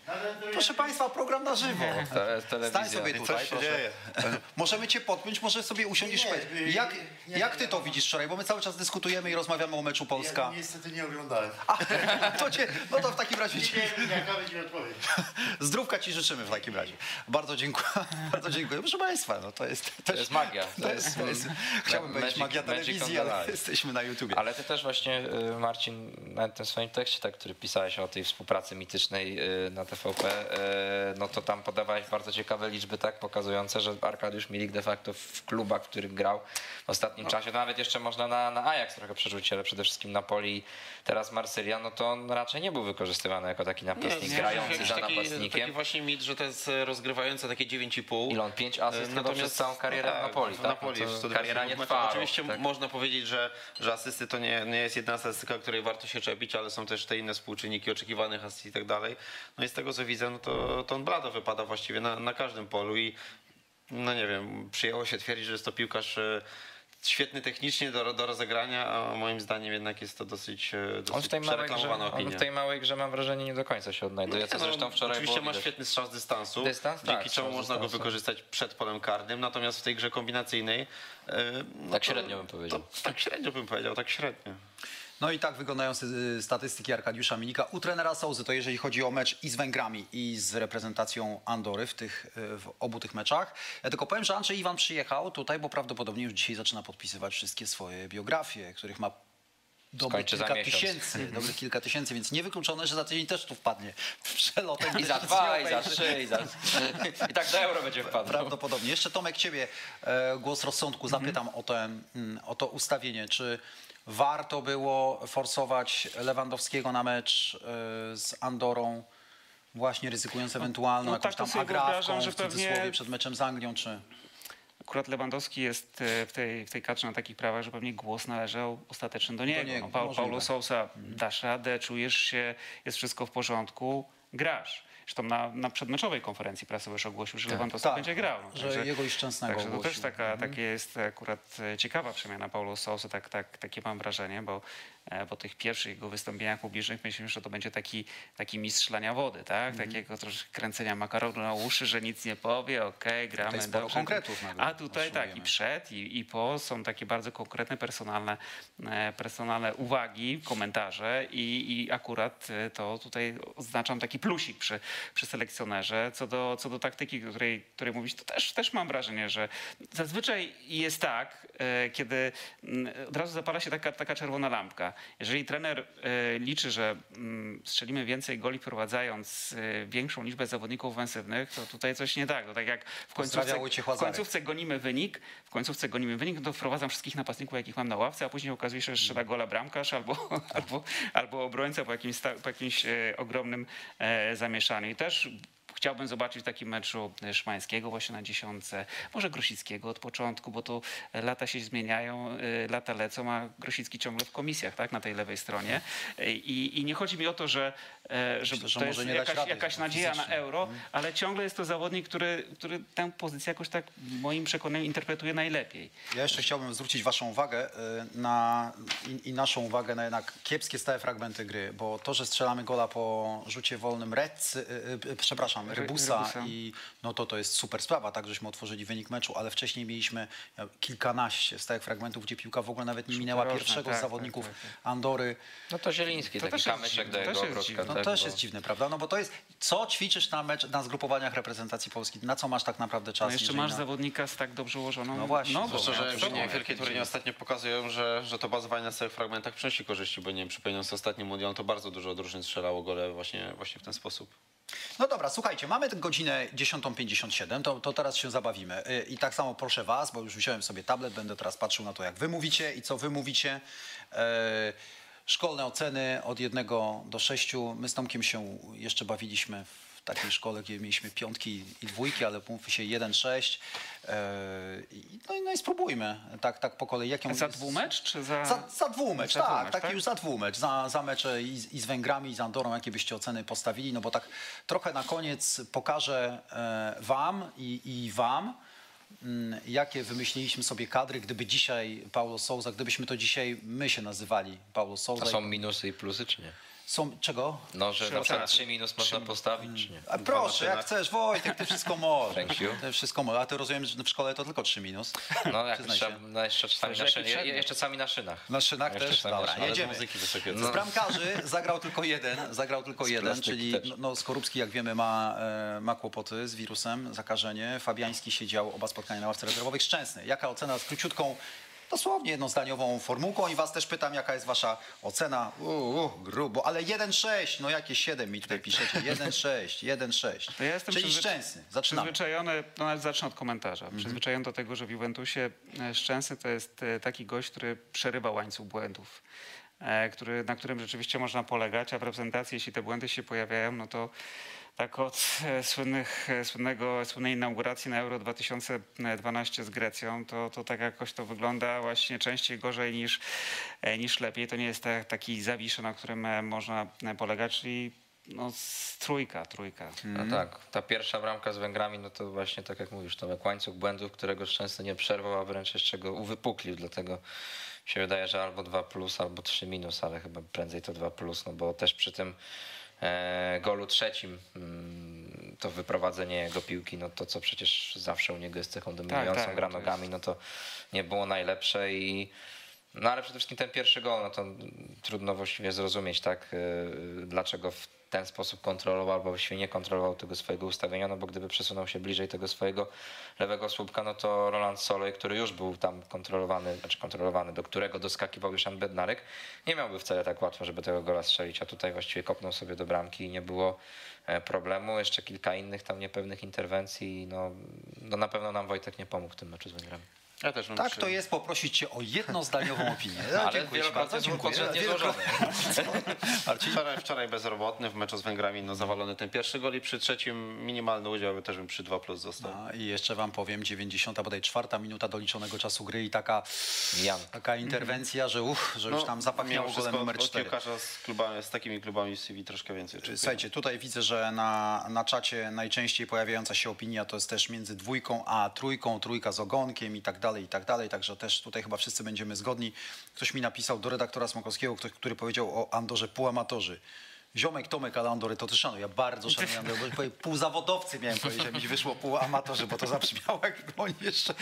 Proszę Państwa, program na żywo. Stań sobie tutaj, proszę. dzieje. Możemy cię podpiąć, może sobie usiądziesz. Nie, powiedz, nie, jak, nie, jak ty nie, to nie. widzisz wczoraj? Bo my cały czas dyskutujemy i rozmawiamy o meczu Polska. Ja niestety nie oglądałem. To cię, no to w takim razie Nie wiem, jaka będzie odpowiedź. zdrówka ci życzymy w takim razie. Bardzo dziękuję. Bardzo dziękuję. Proszę Państwa, no to jest To jest magia. To jest, to jest, chciałbym powiedzieć magia telewizji, ale jesteśmy na YouTubie. Ale ty też właśnie, y, Marcin, na tym swoim tekście, tak, który pisałeś o tej współpracy mitycznej y, na TVP, y, no to tam podawałeś bardzo ciekawe liczby, tak, pokazujące, że Arkadiusz Milik de facto w klubach, w których grał w ostatnim czasie, to nawet jeszcze można na, na Ajax trochę przerzucić, ale przede wszystkim Napoli, teraz Marsylia, no to on raczej nie był wykorzystywany jako taki napastnik grający jakiś za taki, napastnikiem. taki właśnie mit, że to jest e, rozgrywające takie 9,5. Ile on? Pięć asyst chyba Natomiast- przez całą karierę no w tak, Napoli, w tak? Napoli No w to 120 kariera nie trwała. Oczywiście tak? można powiedzieć, że, że asysty to nie, nie jest jedna statystyka, której warto się czepić, ale są to też te inne współczynniki oczekiwanych asyst i tak dalej. No i z tego co widzę, no to, to on blado wypada właściwie na, na każdym polu i no nie wiem, przyjęło się twierdzić, że jest to piłkarz e, świetny technicznie do, do rozegrania, a moim zdaniem jednak jest to dosyć, e, On w dosyć tej małej grze, przereklamowana on opinia. w tej małej grze mam wrażenie nie do końca się odnajduje, Nie, co no, zresztą wczoraj Oczywiście ma świetny strzał z dystansu, Dystans, dzięki tak, czemu można go dystansu. wykorzystać przed polem karnym, natomiast w tej grze kombinacyjnej... e, No Tak średnio bym powiedział. To, tak średnio bym powiedział, tak średnio. No i tak wyglądają y, statystyki Arkadiusza Minika. U trenera Sołzy to jeżeli chodzi o mecz i z Węgrami i z reprezentacją Andory w, tych, y, w obu tych meczach. Ja tylko powiem, że Andrzej Iwan przyjechał tutaj, bo prawdopodobnie już dzisiaj zaczyna podpisywać wszystkie swoje biografie, których ma dobrych Skończy kilka tysięcy, dobrych kilka tysięcy, więc niewykluczone, że za tydzień też tu wpadnie przelotem. I za dwa, i za trzy, i za... I tak do euro będzie wpadł. Prawdopodobnie. Jeszcze Tomek, ciebie e, głos rozsądku zapytam o, te, mm, o to ustawienie. Czy warto było forsować Lewandowskiego na mecz e, z Andorą, właśnie ryzykując ewentualną no jakąś tak tam agrawką że w cudzysłowie pewnie- przed meczem z Anglią, czy... Akurat Lewandowski jest e, w tej, w tej kadrze na takich prawach, że pewnie głos należał ostateczny do niego. niego, no, pa. Paulo Sousa, dasz radę, czujesz się, jest wszystko w porządku, grasz. Zresztą na, na przedmeczowej konferencji prasowej już ogłosił, że Lewandowski tak, będzie grał. Że jego i Szczęsnego Także to też taka, takie jest akurat e, ciekawa przemiana Paulo Sousa, tak, tak, takie mam wrażenie, bo po tych pierwszych jego wystąpieniach publicznych myślimy, że to będzie taki, taki mistrz lania wody, tak? Mhm. Takiego troszkę kręcenia makaronu na uszy, że nic nie powie, okej, gramy Tutaj dobrze. konkretów A tutaj tak, i przed, i, i po są takie bardzo konkretne, personalne, e, personalne uwagi, komentarze i, i akurat e, to tutaj oznaczam taki plusik przy, przy selekcjonerze. Co do, co do taktyki, o której, której mówić, to też, też mam wrażenie, że zazwyczaj jest tak, e, kiedy mm, od razu zapala się taka, taka czerwona lampka. Jeżeli trener e, liczy, że mm, strzelimy więcej goli wprowadzając e, większą liczbę zawodników ofensywnych, to tutaj coś nie tak. To tak jak w końcówce, w końcówce gonimy wynik, w końcówce gonimy wynik, no to wprowadzam wszystkich napastników, jakich mam na ławce, a później okazuje się, że strzela gola bramkarz albo, albo, albo obrońca po jakimś, po jakimś e, ogromnym e, zamieszaniu. I też Chciałbym zobaczyć w takim meczu Szymańskiego właśnie na dziesiątce, może Grosickiego od początku, bo to lata się zmieniają, e, lata lecą, a Grosicki ciągle w komisjach, tak, na tej lewej stronie. E, I, i nie chodzi mi o to, że, e, że Myślę, że to może jest nie dać jakaś, jakaś nadzieja na euro, ale ciągle jest to zawodnik, który, który tę pozycję jakoś tak w moim przekonaniu interpretuje najlepiej. Ja jeszcze chciałbym zwrócić Waszą uwagę y, na, i, i naszą uwagę na jednak kiepskie stałe fragmenty gry, bo to, że strzelamy gola po rzucie wolnym Rec, y, przepraszam, Ry- Rybusa, Rybusa. i no to to jest super sprawa, tak żeśmy otworzyli wynik meczu, ale wcześniej mieliśmy e, kilkanaście stałych fragmentów, gdzie piłka w ogóle nawet nie minęła pierwszego tak, z zawodników tak, tak, Andory. No to Zieliński, To taki kamyczek do to jego dziwne. No tak, też bo- jest dziwne, prawda? No bo to jest, co ćwiczysz na, mecz, na zgrupowaniach reprezentacji Polski? Na co masz tak naprawdę czas? No jeszcze masz na... zawodnika z tak dobrze ułożoną No właśnie, nogą. Zwłaszcza, że, Ja niewielkie turnieje ostatnio pokazują, że, że to bazowanie na stałych fragmentach przynosi korzyści, bo nie wiem, przypominając ostatni mundial, to bardzo dużo drużyn strzelało gole właśnie, właśnie w ten sposób. No dobra, słuchajcie, mamy godzinę 10.57, to, to teraz się zabawimy. Y, I tak samo proszę was, bo już wziąłem sobie tablet, będę teraz patrzył na to, jak wy mówicie i co wy mówicie. E, szkolne oceny od 1 do 6. My z Tomkiem się jeszcze bawiliśmy w takiej szkole, gdzie mieliśmy piątki i dwójki, ale mówmy się 1-6. E, i- no, i- no i spróbujmy tak, tak po kolei. Jaką Za dwumecz, czy za... za, za dwumecz, Za tak, dwumecz, taki tak? już za dwumecz, za, za mecze i, z- i z Węgrami, i z Andorą, jakie byście oceny postawili, no bo tak trochę na koniec pokażę e, wam i, i wam, jakie wymyśliliśmy sobie kadry, gdyby dzisiaj Paulo Souza, gdybyśmy to dzisiaj my się nazywali Paulo Souza. A są minusy i plusy, czy nie? Są czego? No, że na Trzy przykład oceny. 3 minus można postawić, czy nie? A proszę, jak chcesz, Wojtek, ty wszystko możesz. Thank you. Ty wszystko możesz, a ty rozumiem, że w szkole to tylko 3 minus. No, jak trzeba, się. no jeszcze czasami na, przedmiot. jeszcze czasami na szynach. Na szynach Jeszcze też? Dobra, szynach. jedziemy. muzyki wysokiej. Z bramkarzy zagrał tylko jeden, zagrał tylko jeden, czyli no, no, Skorupski, jak wiemy, ma, e, ma kłopoty z wirusem, zakażenie. Fabiański siedział oba spotkania na ławce rezerwowych. Szczęsny. Jaka ocena z króciutką, dosłownie jednozdaniową formułką i was też pytam, jaka jest wasza ocena? Uuu, grubo, ale 1-6, no jakie 7 mi tutaj piszecie? 1-6, 1-6. To ja jestem Czyli przyzwy- Szczęsny. Zaczynamy. Przyzwyczajony, no nawet zacznę od komentarza. Mhm. Przyzwyczajony do tego, że w Juventusie e, Szczęsny to jest e, taki gość, który przerywa łańcuch błędów. E, który, na którym rzeczywiście można polegać, a w reprezentacji, jeśli te błędy się pojawiają, no to tak od e, słynnych, e, słynnego, słynnej inauguracji na Euro 2012 z Grecją, to, to tak jakoś to wygląda właśnie częściej gorzej niż, niż lepiej. To nie jest tak, taki zawisz, na którym można polegać, czyli no, trójka, trójka. No tak, ta pierwsza bramka z Węgrami, no to właśnie tak jak mówisz, Tomek, łańcuch błędów, którego często nie przerwał, a wręcz jeszcze go uwypuklił, dlatego się wydaje, że albo 2 plus, albo 3 minus, ale chyba prędzej to 2 plus, no bo też przy tym e, golu trzecim mm, to wyprowadzenie jego piłki, no to co przecież zawsze u niego jest cechą dominującą, tak, gra to jest- nogami, no to nie było najlepsze i no ale przede wszystkim ten pierwszy gol, no to trudno właściwie zrozumieć, tak, yy, dlaczego w ten sposób kontrolował albo właściwie nie kontrolował tego swojego ustawienia, no bo gdyby przesunął się bliżej tego swojego lewego słupka, no to Roland Solej, który już był tam kontrolowany, znaczy kontrolowany, do którego doskakiwał już Jan Bednarek, nie miałby wcale tak łatwo, żeby tego gola strzelić, a tutaj właściwie kopnął sobie do bramki i nie było e, problemu. Jeszcze kilka innych tam niepewnych interwencji, no, no na pewno nam Wojtek nie pomógł w tym meczu z Węgrami. Ja też Tak przy- to jest poprosić cię o jednozdaniową opinię. No, Ale dziękuję bardzo, wielokrotnie. Marcin? Wczoraj, wczoraj bezrobotny w meczu z Węgrami, no zawalony ten pierwszy gol i przy trzecim minimalny udział też bym przy 2 plus został. A, I jeszcze wam powiem, 90, bodaj czwarta minuta doliczonego czasu gry i taka, Jan. taka interwencja, że uch, że już tam zapachniało golem numer od 4. piłkarza z, klubami, z takimi klubami w CV troszkę więcej oczekuję. Słuchajcie, tutaj widzę, że na, na czacie najczęściej pojawiająca się opinia to jest też między dwójką a trójką, trójka z ogonkiem i tak dalej, i tak dalej, także też tutaj chyba wszyscy będziemy zgodni. Ktoś mi napisał do redaktora Smokowskiego, ktoś, który powiedział o Andorze półamatorzy. Ziomek Tomek, ale Andory to też szanuję. Ja bardzo szanuję powiem, półzawodowcy miałem powiedzieć, a mi wyszło półamatorzy, bo to zabrzmiało jak oni jeszcze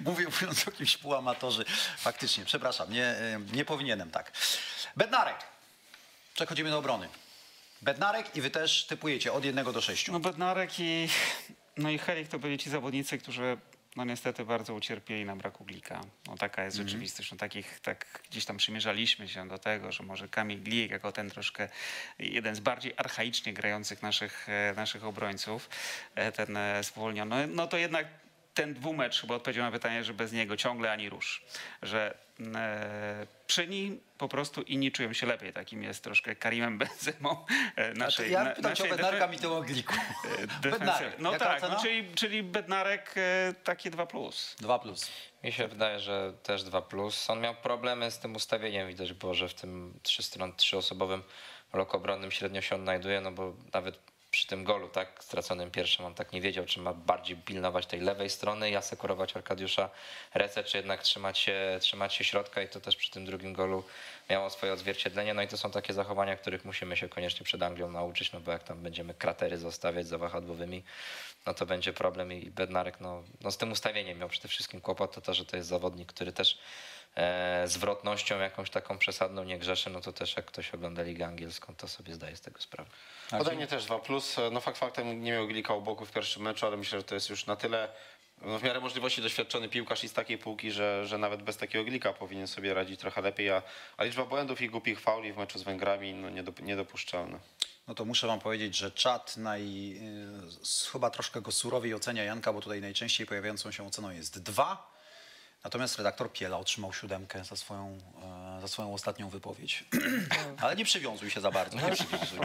mówię mówiąc o kimś półamatorzy. Faktycznie, przepraszam, nie, nie powinienem tak. Bednarek. Przechodzimy do obrony. Bednarek i wy też typujecie od 1 do 6. No Bednarek i, no i Helik to byli ci zawodnicy, którzy no niestety bardzo ucierpieli na braku Glika. No taka jest rzeczywistość. No takich, tak gdzieś tam przymierzaliśmy się do tego, że może Kamil Glik jako ten troszkę jeden z bardziej archaicznie grających naszych, e, naszych obrońców, e, ten e, spowolniony, no to jednak ten dwumecz chyba odpowiedział na pytanie, że bez niego ciągle ani rusz. Że e, przy nim po prostu inni czują się lepiej. Takim jest troszkę Karimem Benzemą e, naszej ja na- pytam cię o naszej Bednarka, mi to o Gliku. Bednarek, No jaka tak, no, czyli, czyli Bednarek e, takie 2 plus. 2 plus. Mi się wydaje, że też 2 plus. On miał problemy z tym ustawieniem. Widać było, że w tym trzy stron, trzyosobowym bloku obronnym średnio się odnajduje, no bo nawet przy tym golu, tak, straconym pierwszym, on tak nie wiedział, czy ma bardziej pilnować tej lewej strony i asekurować Arkadiusza Rece, czy jednak trzymać się, trzymać się środka i to też przy tym drugim golu miało swoje odzwierciedlenie. No i to są takie zachowania, których musimy się koniecznie przed Anglią nauczyć, no bo jak tam będziemy kratery zostawiać za wahadłowymi, no to będzie problem i Bednarek no, no z tym ustawieniem miał przede wszystkim kłopot, to to, że to jest zawodnik, który też zwrotnością jakąś taką przesadną nie grzeszy, no to też jak ktoś ogląda Ligę Angielską, to sobie zdaje z tego sprawę. Ode mnie też 2 plus. No fakt faktem nie miał Glika u boku w pierwszym meczu, ale myślę, że to jest już na tyle no, w miarę możliwości doświadczony piłkarz i z takiej półki, że, że nawet bez takiego Glika powinien sobie radzić trochę lepiej, a, a liczba błędów i głupich fauli w meczu z Węgrami no, niedop- niedopuszczalna. No to muszę wam powiedzieć, że czat naj, y, chyba troszkę go surowiej ocenia Janka, bo tutaj najczęściej pojawiającą się oceną jest 2. Natomiast redaktor Piela otrzymał siódemkę za swoją, e, za swoją ostatnią wypowiedź. Ale nie przywiązuj się za bardzo. Nie przywiązuj.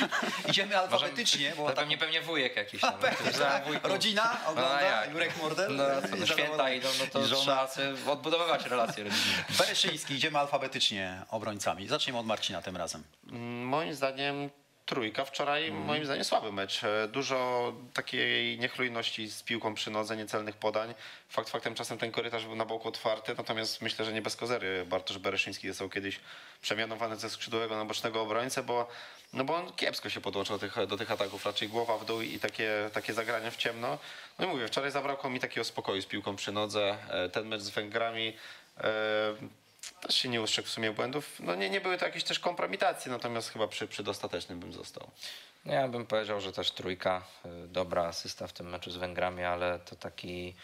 Idziemy alfabetycznie, bo To tak pewnie, pewnie wujek jakiś tam. Pewnie, tak. Rodzina ogląda, No, jak? Jurek Mordel. No, co, no, święta idą, no to żona. trzeba odbudowywać relacje rodzinne. Bereszyński, idziemy alfabetycznie obrońcami. Zaczniemy od Marcina tym razem. Mm, Moim zdaniem trójka wczoraj, moim zdaniem słaby mecz. E, Dużo takiej niechlujności z piłką przy nodze, niecelnych podań. Fakt faktem czasem ten korytarz był na boku otwarty, natomiast myślę, że nie bez kozery Bartosz Bereszyński został kiedyś przemianowany ze skrzydłowego na bocznego obrońcę, bo, no bo on kiepsko się podłączał do tych, do tych ataków, raczej głowa w dół i takie, takie zagrania w ciemno. No i mówię, wczoraj zabrakło mi takiego spokoju z piłką przy nodze. E, Ten mecz z Węgrami e, też się nie ustrzegł w sumie błędów. No nie, nie były to jakieś też kompromitacje, natomiast chyba przy, przy dostatecznym bym został. No Ja bym powiedział, że też trójka, y, dobra asysta w tym meczu z Węgrami, ale to taki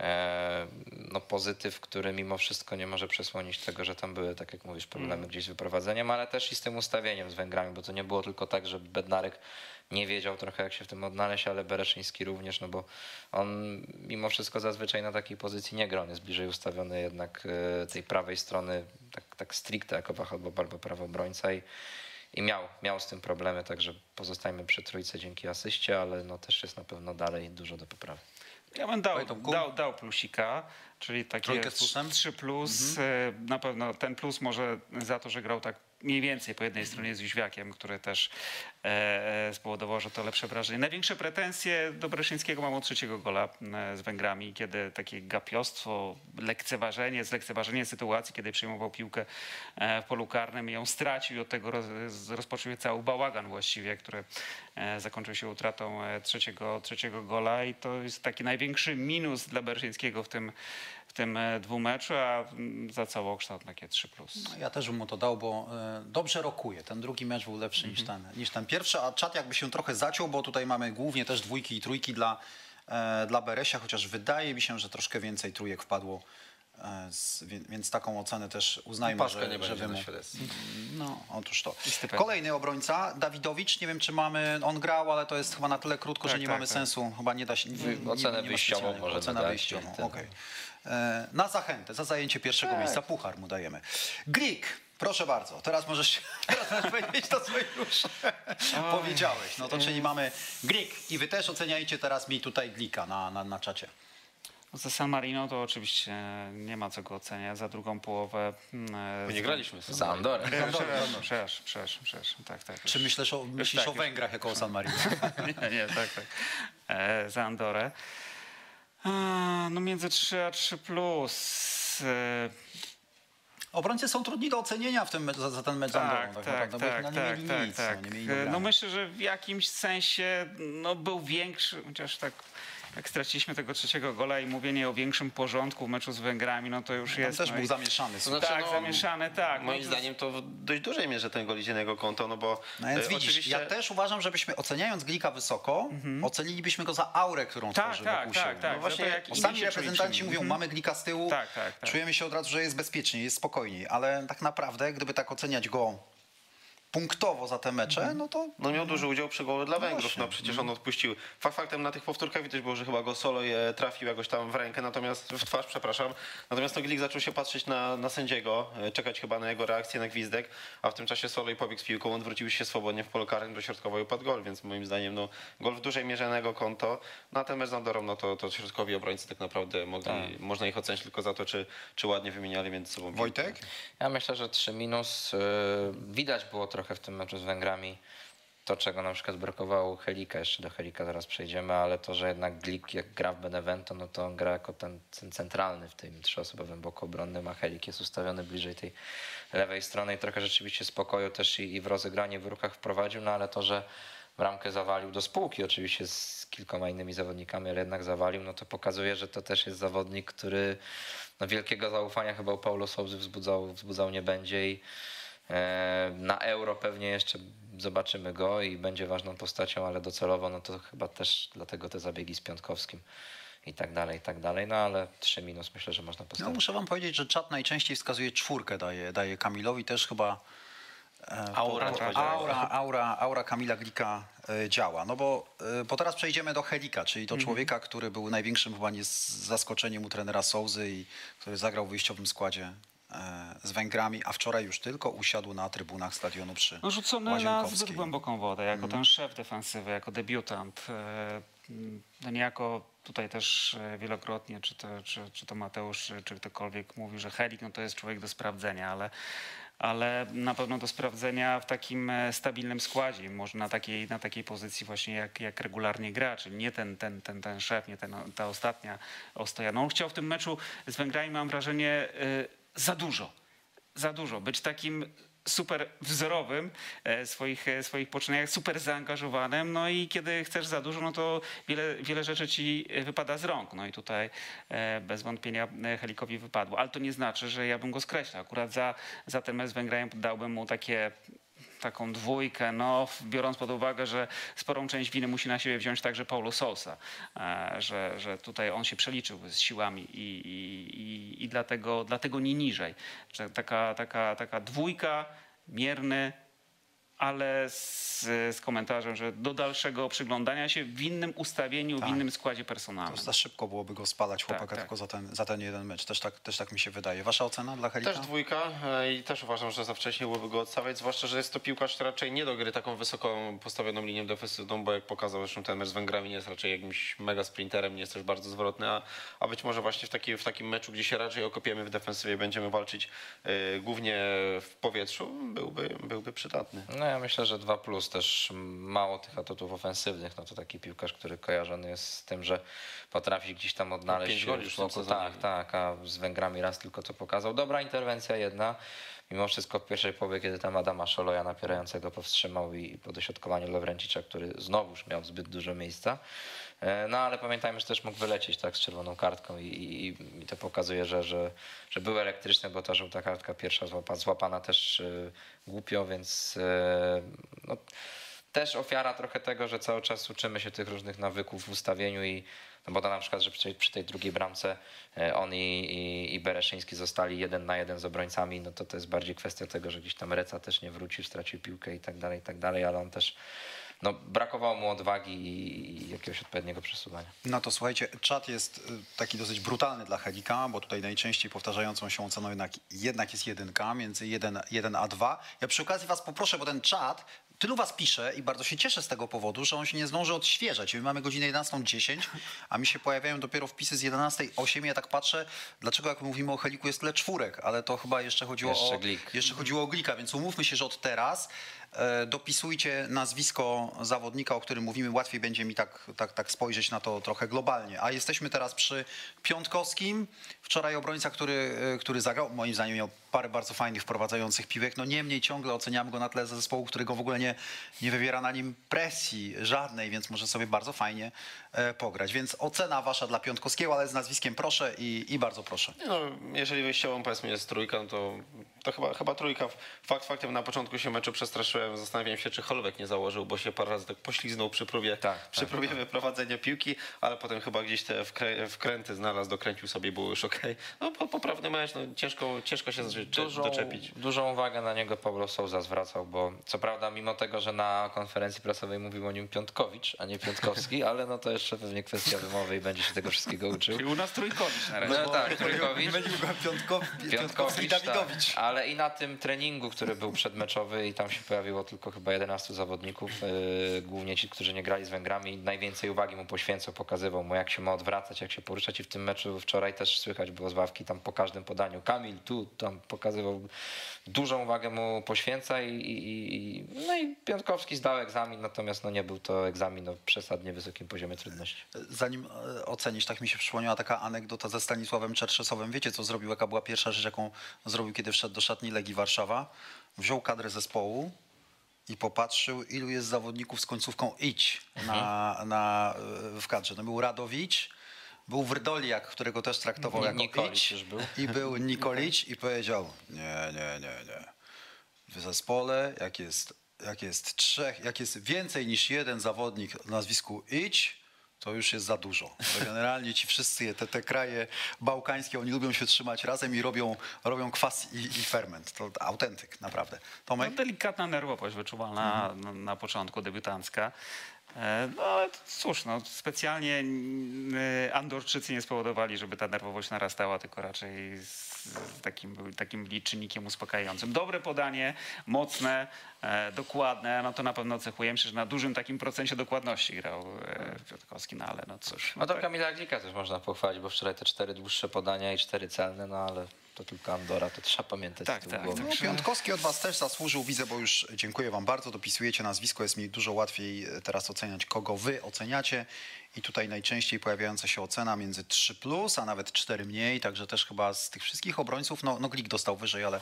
e, no, pozytyw, który mimo wszystko nie może przesłonić tego, że tam były, tak jak mówisz, problemy gdzieś z wyprowadzeniem, ale też i z tym ustawieniem z Węgrami, bo to nie było tylko tak, że Bednarek nie wiedział trochę jak się w tym odnaleźć, ale Bereszyński również, no bo on mimo wszystko zazwyczaj na takiej pozycji nie gra, on jest bliżej ustawiony jednak e, tej prawej strony, tak, tak stricte jako wahadło albo prawobrońca i, i miał, miał z tym problemy, także pozostajemy przy trójce dzięki asyście, ale no też jest na pewno dalej dużo do poprawy. Ja bym dał, dał, dał plusika, czyli takie Trójkę z plusem? 3 plus. Mhm. E, Na pewno ten plus może za to, że grał tak mniej więcej po jednej stronie z Jóźwiakiem, który też e, e, spowodował, że to lepsze wrażenie. Największe pretensje do Breszyńskiego mam od trzeciego gola e, z Węgrami, kiedy takie gapiostwo, lekceważenie, zlekceważenie sytuacji, kiedy przejmował piłkę e, w polu karnym i ją stracił i od tego roz, rozpoczął się cały bałagan właściwie, który zakończył się utratą trzeciego, trzeciego gola i to jest taki największy minus dla Bereszyńskiego w tym, w tym e, dwumeczu, a mm, za całokształt takie 3+. Plus. Ja też bym mu to dał, bo e, dobrze rokuje. Ten drugi mecz był lepszy niż, ten, niż ten pierwszy, a czat jakby się trochę zaciął, bo tutaj mamy głównie też dwójki i trójki dla, e, dla Beresia, chociaż wydaje mi się, że troszkę więcej trójek wpadło. Z, więc taką ocenę też uznajmy, Paszka że, nie że będzie wy. No, otóż to. Kolejny obrońca, Dawidowicz. Nie wiem, czy mamy. On grał, ale to jest chyba na tyle krótko, że Tak, nie tak, mamy tak. sensu. Chyba nie da się. Nie, nie, ocenę nie ma wyjściową możemy Ocenę dać, wyjściową. okej. E, Na zachętę, za zajęcie pierwszego Tak. miejsca. Puchar mu dajemy. Glik, proszę bardzo. Teraz możesz, teraz możesz powiedzieć to, co już powiedziałeś. No to czyli mamy Glik i wy też oceniajcie teraz mi tutaj Glika na, na, na czacie. Za San Marino to oczywiście nie ma co go oceniać. Za drugą połowę... mm, My nie graliśmy z Za Andorę. Przepraszam, przepraszam, przepraszam, przepraszam. Tak, tak. Czy myślisz o, myślisz tak, o. Węgrach jako o San Marino? Nie, nie, tak, tak. E, za Andorę. No między 3 a 3 plus. E, Obrońcy są trudni do ocenienia w tym, za, za ten mecz tak, tak, bo tak, no, nie tak, tak, nic, tak. no, E, No myślę, że w jakimś sensie no, był większy, chociaż tak jak straciliśmy tego trzeciego gola i mówienie o większym porządku w meczu z Węgrami, no to już Tam jest. też no był i- zamieszany. znaczy, tak, no, zamieszane, tak. Moim no, zdaniem to w dość dużej mierze ten gol idzie na jego konto, no bo No więc e, widzisz, oczywiście... ja też uważam, żebyśmy oceniając Glika wysoko, ocenilibyśmy go za aurę, którą Mhm. Tak, tworzy tak, wokół tak, tak. No właśnie, to, jak sami reprezentanci mówią, Mhm. mamy Glika z tyłu, Tak, tak, tak. czujemy się od razu, że jest bezpiecznie, jest spokojniej, ale tak naprawdę, gdyby tak oceniać go punktowo za te mecze, Mhm. no to No miał duży udział przy golu dla Węgrów, właśnie. no przecież on odpuścił. Fakt faktem na tych powtórkach widać było, że chyba go solo je trafił jakoś tam w rękę, natomiast w twarz, przepraszam. Natomiast no Glik zaczął się patrzeć na, na sędziego, e, czekać chyba na jego reakcję, na gwizdek, a w tym czasie solo i pobiegł z piłką, odwrócił się swobodnie w polu karnym do środkowo i upadł gol, więc moim zdaniem no gol w dużej mierze na jego konto. Na ten mecz z Andorą, no to, to środkowi obrońcy tak naprawdę mogli, można ich ocenić tylko za to, czy, czy ładnie wymieniali między sobą. Wojtek? Ja myślę, że 3 minus. y, Widać było trochę w tym meczu z Węgrami. To, czego na przykład brakowało Helika, jeszcze do Helika zaraz przejdziemy, ale to, że jednak Glik jak gra w Benevento, no to on gra jako ten, ten centralny w tym trzyosobowym bloku obronnym, a Helik jest ustawiony bliżej tej lewej strony i trochę rzeczywiście spokoju też i, i w rozegranie w ruchach wprowadził, no ale to, że bramkę zawalił do spółki oczywiście z kilkoma innymi zawodnikami, ale jednak zawalił, no to pokazuje, że to też jest zawodnik, który no, wielkiego zaufania chyba u Paulo Souzy wzbudzał, wzbudzał nie będzie i na euro pewnie jeszcze zobaczymy go i będzie ważną postacią, ale docelowo no to chyba też dlatego te zabiegi z Piątkowskim i tak dalej, i tak dalej, no ale 3 minus myślę, że można No, postawić. muszę wam powiedzieć, że czat najczęściej wskazuje czwórkę, daje, daje Kamilowi też chyba e, Aura, po- powiedziałem. aura, aura, aura Kamila Glika e, działa. No bo, e, bo teraz przejdziemy do Helika, czyli do człowieka, który był największym chyba nie z zaskoczeniem u trenera Souzy i który zagrał w wyjściowym składzie e, z Węgrami, a wczoraj już tylko usiadł na trybunach stadionu przy No rzucony na zbyt głęboką wodę, jako ten szef defensywy, jako debiutant. E, No niejako tutaj też e, wielokrotnie, czy to, czy, czy to Mateusz, czy, czy ktokolwiek mówi, że Helik no to jest człowiek do sprawdzenia, ale, ale na pewno do sprawdzenia w takim e, stabilnym składzie, może na takiej, na takiej pozycji właśnie jak, jak regularnie gra, czyli nie ten, ten, ten, ten szef, nie ten, ta ostatnia ostoja. No on chciał w tym meczu z Węgrami, mam wrażenie, e, za dużo za dużo, być takim super wzorowym e, swoich, e, swoich poczynaniach, super zaangażowanym, no i kiedy chcesz za dużo, no to wiele, wiele rzeczy ci wypada z rąk, no i tutaj e, bez wątpienia Helikowi wypadło, ale to nie znaczy, że ja bym go skreślał, akurat za, za ten mecz z Węgrami dałbym mu takie taką dwójkę, no, biorąc pod uwagę, że sporą część winy musi na siebie wziąć także Paulo Sousa, e, że, że tutaj on się przeliczył z siłami i, i, i, dlatego, dlatego nie niżej. Że taka, taka, taka dwójka, mierny, ale z, z komentarzem, że do dalszego przyglądania się w innym ustawieniu, w innym składzie To personalnym. za szybko byłoby go spalać chłopaka tak. tylko za ten, za ten jeden mecz. Też tak, też tak mi się wydaje. Wasza ocena dla Helika? Też dwójka e, i też uważam, że za wcześnie byłoby go odstawiać, zwłaszcza, że jest to piłkarz raczej nie do gry taką wysoko postawioną linią defensywną, bo jak pokazał zresztą ten mecz z Węgrami, nie jest raczej jakimś mega sprinterem, nie jest też bardzo zwrotny, a, a być może właśnie w, taki, w takim meczu, gdzie się raczej okopiemy w defensywie, będziemy walczyć e, głównie w powietrzu, byłby, byłby przydatny. No ja myślę, że 2 plus też mało tych atutów ofensywnych. No to taki piłkarz, który kojarzony jest z tym, że potrafi gdzieś tam odnaleźć pięć się już w. Tak, tak, a z Węgrami raz tylko to pokazał. Dobra interwencja jedna. Mimo wszystko w pierwszej połowie, kiedy tam Adama Szoloja napierającego powstrzymał i po dośrodkowaniu Lewrencicza, który znowuż miał zbyt dużo miejsca. E, No ale pamiętajmy, że też mógł wylecieć tak z czerwoną kartką i, i, i to pokazuje, że, że, że był elektryczny, bo ta żółta kartka pierwsza złapa, złapana też e, głupio, więc e, no, też ofiara trochę tego, że cały czas uczymy się tych różnych nawyków w ustawieniu i no bo to na przykład, że przy, przy tej drugiej bramce on i, i, i Bereszyński zostali jeden na jeden z obrońcami, no to to jest bardziej kwestia tego, że gdzieś tam Reca też nie wrócił, stracił piłkę i tak dalej, i tak dalej, ale on też, no brakowało mu odwagi i, jakiegoś odpowiedniego przesuwania. No to słuchajcie, czat jest y, taki dosyć brutalny dla Helika, bo tutaj najczęściej powtarzającą się oceną jednak, jednak jest jedynka, między 1, 1 a 2. Ja przy okazji was poproszę, bo ten czat, tylu was pisze i bardzo się cieszę z tego powodu, że on się nie zdąży odświeżać. My mamy godzinę 11.10, a mi się pojawiają dopiero wpisy z 11.08 ja tak patrzę, dlaczego jak mówimy o Heliku jest tyle czwórek, ale to chyba jeszcze chodziło Jeszcze o... Glik. Jeszcze chodziło o Glika, więc umówmy się, że od teraz dopisujcie nazwisko zawodnika, o którym mówimy, łatwiej będzie mi tak, tak, tak spojrzeć na to trochę globalnie. A jesteśmy teraz przy Piątkowskim. Wczoraj obrońca, który, e, który zagrał, moim zdaniem miał parę bardzo fajnych wprowadzających piłek. No niemniej ciągle oceniamy go na tle zespołu, którego w ogóle nie, nie wywiera na nim presji żadnej, więc może sobie bardzo fajnie e, pograć. Więc ocena wasza dla Piątkowskiego, ale z nazwiskiem proszę i, i bardzo proszę. No, jeżeli wyjściową powiedzmy jest trójka, no to, to chyba, chyba trójka. Fakt faktem na początku się meczu przestraszyłem, zastanawiałem się, czy Holwek nie założył, bo się parę razy tak pośliznął przy próbie, Tak, przy tak, próbie wyprowadzenia piłki, ale potem chyba gdzieś te wkrę, wkręty znalazł, dokręcił sobie, było już okej. No po, poprawny mecz, no, ciężko, ciężko się dużą, doczepić. dużą uwagę na niego Paulo Souza zwracał, bo co prawda mimo tego, że na konferencji prasowej mówił o nim Piątkowicz, a nie Piątkowski, ale no to jeszcze pewnie kwestia wymowy i będzie się tego wszystkiego uczył. Czyli u nas trójkowicz na razie. No tak, Trójkowicz. Mylił go Piątkow, Piątkowski i Piątkowicz, Dawidowicz. tak. ale i na tym treningu, który był przedmeczowy i tam się pojawiło tylko chyba 11 zawodników, yy, głównie ci, którzy nie grali z Węgrami, najwięcej uwagi mu poświęcał, pokazywał mu jak się ma odwracać, jak się poruszać i w tym meczu wczoraj też słychać było z ławki tam po każdym podaniu Kamil tu, tam pokazywał, dużą uwagę mu poświęca i, i, i no i Piątkowski zdał egzamin, natomiast no nie był to egzamin o przesadnie wysokim poziomie Zanim e, ocenisz, tak mi się przypomniała taka anegdota ze Stanisławem Czerczesowem. Wiecie, co zrobił, jaka była pierwsza rzecz, jaką zrobił, kiedy wszedł do szatni Legii Warszawa? Wziął kadrę zespołu i popatrzył, ilu jest zawodników z końcówką idź na, na, e, w kadrze. No był Radowicz, był Wrdoliak, którego też traktował jako Nikolic idź był. i był Nikolic i powiedział nie, nie, nie, nie. W zespole, jak jest, jak jest trzech, jak jest więcej niż jeden zawodnik o nazwisku idź, to już jest za dużo. Że generalnie ci wszyscy, te, te kraje bałkańskie, oni lubią się trzymać razem i robią, robią kwas i, i ferment. To autentyk, naprawdę. No, Tomek? delikatna nerwowość wyczuwalna na, na początku, debiutancka. E, No ale cóż, no, specjalnie Andorczycy nie spowodowali, żeby ta nerwowość narastała, tylko raczej z takim, takim czynnikiem uspokajającym. Dobre podanie, mocne, e, dokładne, no to na pewno cechuje. Myślę, że na dużym takim procencie dokładności grał e, Piotrkowski, no ale no cóż. No to. Kamila Glika też można pochwalić, bo wczoraj te cztery dłuższe podania i cztery celne, no ale to tylko Andora, to trzeba pamiętać Tak, tak, głowy. No, Piątkowski od was też zasłużył, widzę, bo już dziękuję wam bardzo, dopisujecie nazwisko, jest mi dużo łatwiej e, teraz oceniać, kogo wy oceniacie. I tutaj najczęściej pojawiająca się ocena między 3 plus, a nawet 4 mniej, także też chyba z tych wszystkich obrońców, no, no Glik dostał wyżej, ale